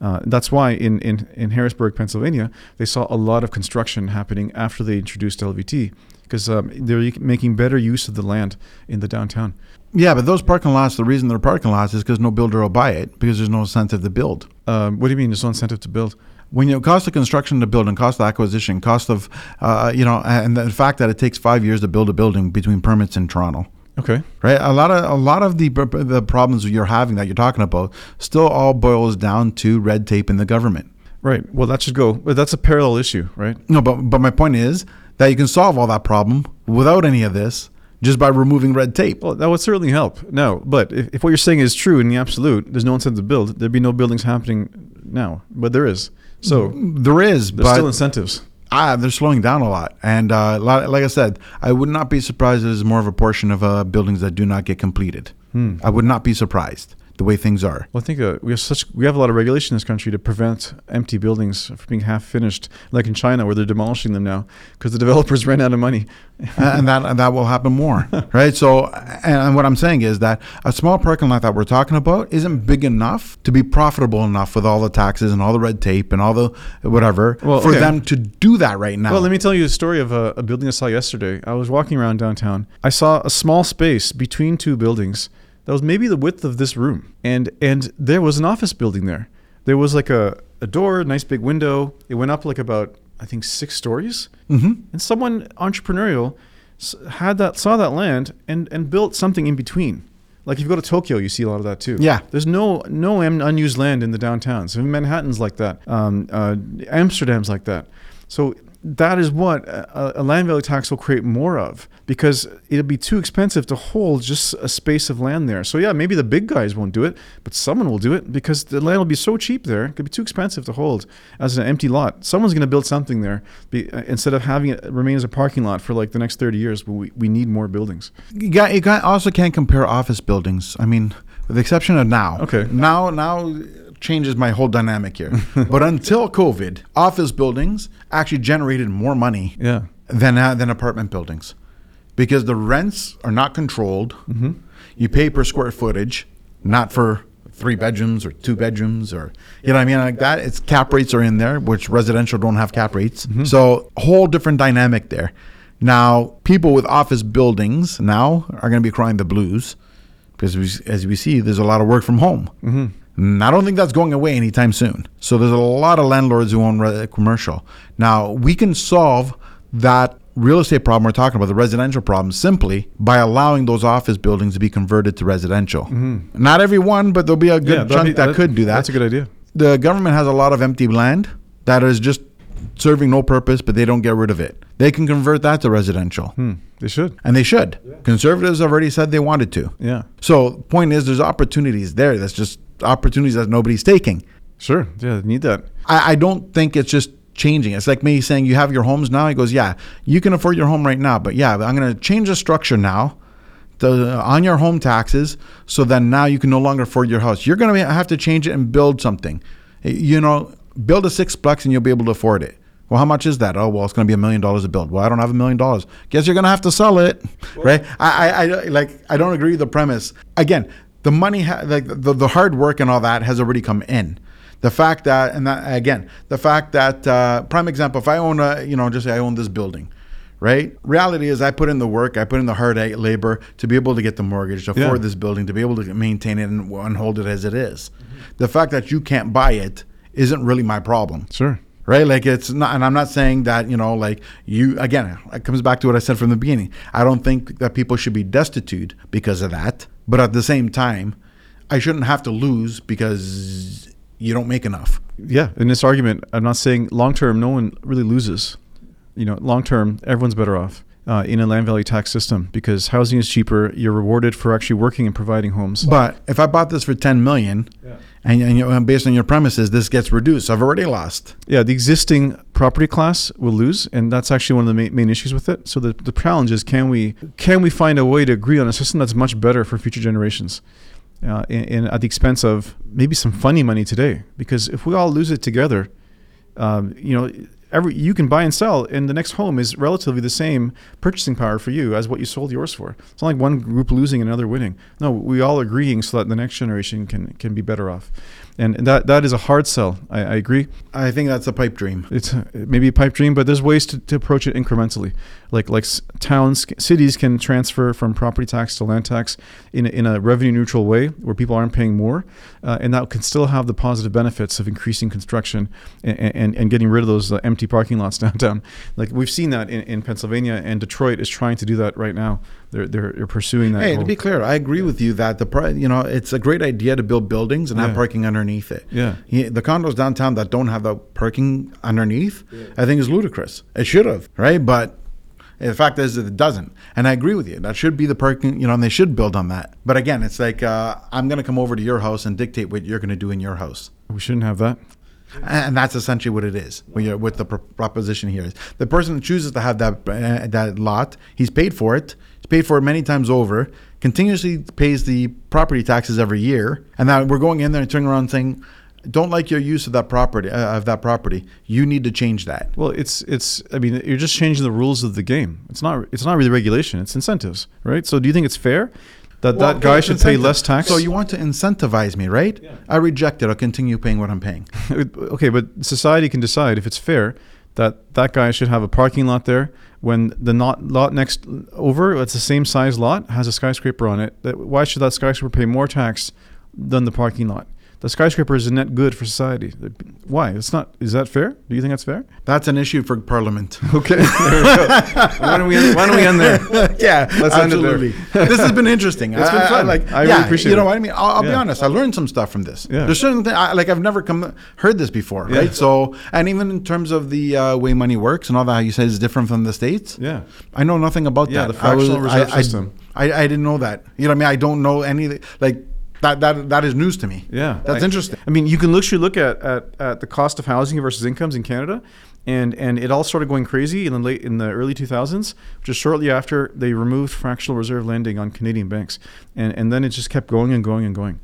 Uh, that's why in, in, in Harrisburg, Pennsylvania, they saw a lot of construction happening after they introduced LVT because um, they're making better use of the land in the downtown. Yeah, but those parking lots, the reason they're parking lots is because no builder will buy it because there's no incentive to build. Um, what do you mean there's no incentive to build? When you cost of construction to build and cost of acquisition, cost of, uh, you know, and the fact that it takes five years to build a building between permits in Toronto. Okay. Right. A lot of a lot of the the problems you're having that you're talking about still all boils down to red tape in the government. Right. Well, that should go. But that's a parallel issue, right? No, but but my point is that you can solve all that problem without any of this just by removing red tape. Well, that would certainly help. No, but if, if what you're saying is true in the absolute, there's no incentive to build. There'd be no buildings happening now, but there is. So there is, there's but still incentives. Ah, they're slowing down a lot, and uh, like I said, I would not be surprised if there's more of a portion of uh, buildings that do not get completed. Hmm. I would not be surprised the way things are. Well, I think uh, we have such we have a lot of regulation in this country to prevent empty buildings from being half finished, like in China where they're demolishing them now because the developers ran out of money. and that and that will happen more, right? So, and, what I'm saying is that a small parking lot that we're talking about isn't big enough to be profitable enough with all the taxes and all the red tape and all the whatever well, for okay. them to do that right now. Well, let me tell you a story of a, a building I saw yesterday. I was walking around downtown. I saw a small space between two buildings that was maybe the width of this room. And and there was an office building there. There was like a, a door, a nice big window. It went up like about I think six stories. Mm-hmm. And someone entrepreneurial had that saw that land and and built something in between. Like if you go to Tokyo, you see a lot of that too. Yeah, there's no no unused land in the downtowns. So Manhattan's like that. Um, uh, Amsterdam's like that. So that is what a, a land value tax will create more of because it'll be too expensive to hold just a space of land there. So yeah, maybe the big guys won't do it, but someone will do it because the land will be so cheap there. It could be too expensive to hold as an empty lot. Someone's going to build something there be, uh, instead of having it remain as a parking lot for like the next 30 years. But we, we need more buildings. You, got, you got, also can't compare office buildings. I mean, with the exception of now. Okay. Now, now changes my whole dynamic here. but until COVID, office buildings actually generated more money Yeah. than uh, than apartment buildings because the rents are not controlled. Mm-hmm. You pay per square footage, not for three bedrooms or two bedrooms or you know what I mean like that. It's cap rates are in there, which residential don't have cap rates. Mm-hmm. So whole different dynamic there. Now people with office buildings now are going to be crying the blues because we, as we see, there's a lot of work from home. Mm-hmm. And I don't think that's going away anytime soon. So there's a lot of landlords who own commercial. Now we can solve that real estate problem we're talking about, the residential problem, simply by allowing those office buildings to be converted to residential. Not every one, but there'll be a good Mm-hmm. chunk be- that could do that. That's a good idea. The government has a lot of empty land that is just serving no purpose, but they don't get rid of it. They can convert that to residential, Hmm. They should. and they should. Conservatives have already said they wanted to. Yeah. So point is, there's opportunities there. That's just opportunities that nobody's taking. Sure. Yeah. Need that. I, I don't think it's just changing. It's like me saying, you have your homes now. He goes, yeah, you can afford your home right now, but yeah, I'm going to change the structure now. The, on your home taxes, so then now you can no longer afford your house. You're going to have to change it and build something. You know, build a sixplex and you'll be able to afford it. Well, how much is that? Oh, well, it's going to be a million dollars to build. Well, I don't have a million dollars. Guess you're going to have to sell it, right? I, I, I, like, I don't agree with the premise. Again, the money, ha- like the, the hard work and all that has already come in. The fact that, and that again, the fact that, uh, prime example, if I own a, you know, just say I own this building, right? Reality is I put in the work, I put in the hard labor to be able to get the mortgage, to Yeah. afford this building, to be able to maintain it and, and hold it as it is. The fact that you can't buy it isn't really my problem Sure. right? Like it's not, and I'm not saying that you know, like you again, it comes back to what I said from the beginning. I don't think that people should be destitute because of that, but at the same time, I shouldn't have to lose because you don't make enough. Yeah, in this argument, I'm not saying long term, no one really loses. You know, long term, everyone's better off uh, in a land value tax system because housing is cheaper. You're rewarded for actually working and providing homes. But if I bought this for 10 million, and, and, you and based on your premises, this gets reduced, I've already lost. Yeah, the existing property class will lose, and that's actually one of the main, main issues with it. So the, the challenge is can we can we find a way to agree on a system that's much better for future generations, uh, and, and at the expense of maybe some funny money today? Because if we all lose it together, um, you know, every you can buy and sell, and the next home is relatively the same purchasing power for you as what you sold yours for. It's not like one group losing and another winning. No, we all agreeing so that the next generation can can be better off, and, that that is a hard sell. I, I agree. I think that's a pipe dream. It's maybe a pipe dream, but there's ways to, to approach it incrementally. Like like towns, cities can transfer from property tax to land tax in a, in a revenue neutral way, where people aren't paying more, uh, and that can still have the positive benefits of increasing construction and and, and getting rid of those uh, empty parking lots downtown. Like we've seen that in, in Pennsylvania, and Detroit is trying to do that right now. They're they're, they're pursuing that. Hey, to be clear, I agree with you that the pri- you know it's a great idea to build buildings and have parking underneath it. Yeah. Yeah, the condos downtown that don't have the parking underneath, I think is ludicrous. It should have, right? But the fact is that it doesn't, and I agree with you. That should be the parking, you know, and they should build on that. But again, it's like uh, I'm going to come over to your house and dictate what you're going to do in your house. we shouldn't have that. And that's essentially what it is. What, the proposition here is: the person who chooses to have that uh, that lot, he's paid for it. Paid for it many times over. Continuously pays the property taxes every year, and now we're going in there and turning around saying, "Don't like your use of that property uh, of that property. You need to change that." Well, it's it's. I mean, you're just changing the rules of the game. It's not. It's not really regulation. It's incentives, right? So, do you think it's fair that Well, that guy should pay less tax? So you want to incentivize me, right? I reject it. I'll continue paying what I'm paying. okay, but society can decide if it's fair that that guy should have a parking lot there when the not lot next over, it's the same size lot, has a skyscraper on it. That why should that skyscraper pay more tax than the parking lot? The skyscraper is a net good for society. Why? It's not. Is that fair? Do you think that's fair? That's an issue for Parliament. Okay. there we go. why don't we end, why don't we end there? yeah, Let's end it there. absolutely. this has been interesting. It's been I- I- fun. like, I really yeah, appreciate You know it. what I mean? I'll, I'll be honest. I learned some stuff from this. Yeah. There's certain things like I've never come heard this before, Yeah. right? So, and even in terms of the uh, way money works and all that, how you said is different from the states. Yeah. I know nothing about Yeah, that. the fractional I reserve I, system. I, I didn't know that. You know what I mean? I don't know any like that. That that is news to me. Yeah, that's interesting. I mean, you can literally look at, at, at the cost of housing versus incomes in Canada, and and it all started going crazy in the late in the early 2000s, just shortly after they removed fractional reserve lending on Canadian banks, and and then it just kept going and going and going.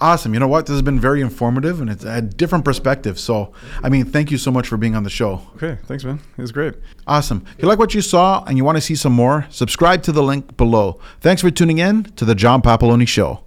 Awesome. You know what? This has been very informative and it's a different perspective. So, I mean, thank you so much for being on the show. Okay, thanks, man. It was great. Awesome. If you like what you saw and you want to see some more, subscribe to the link below. Thanks for tuning in to the John Papaloni Show.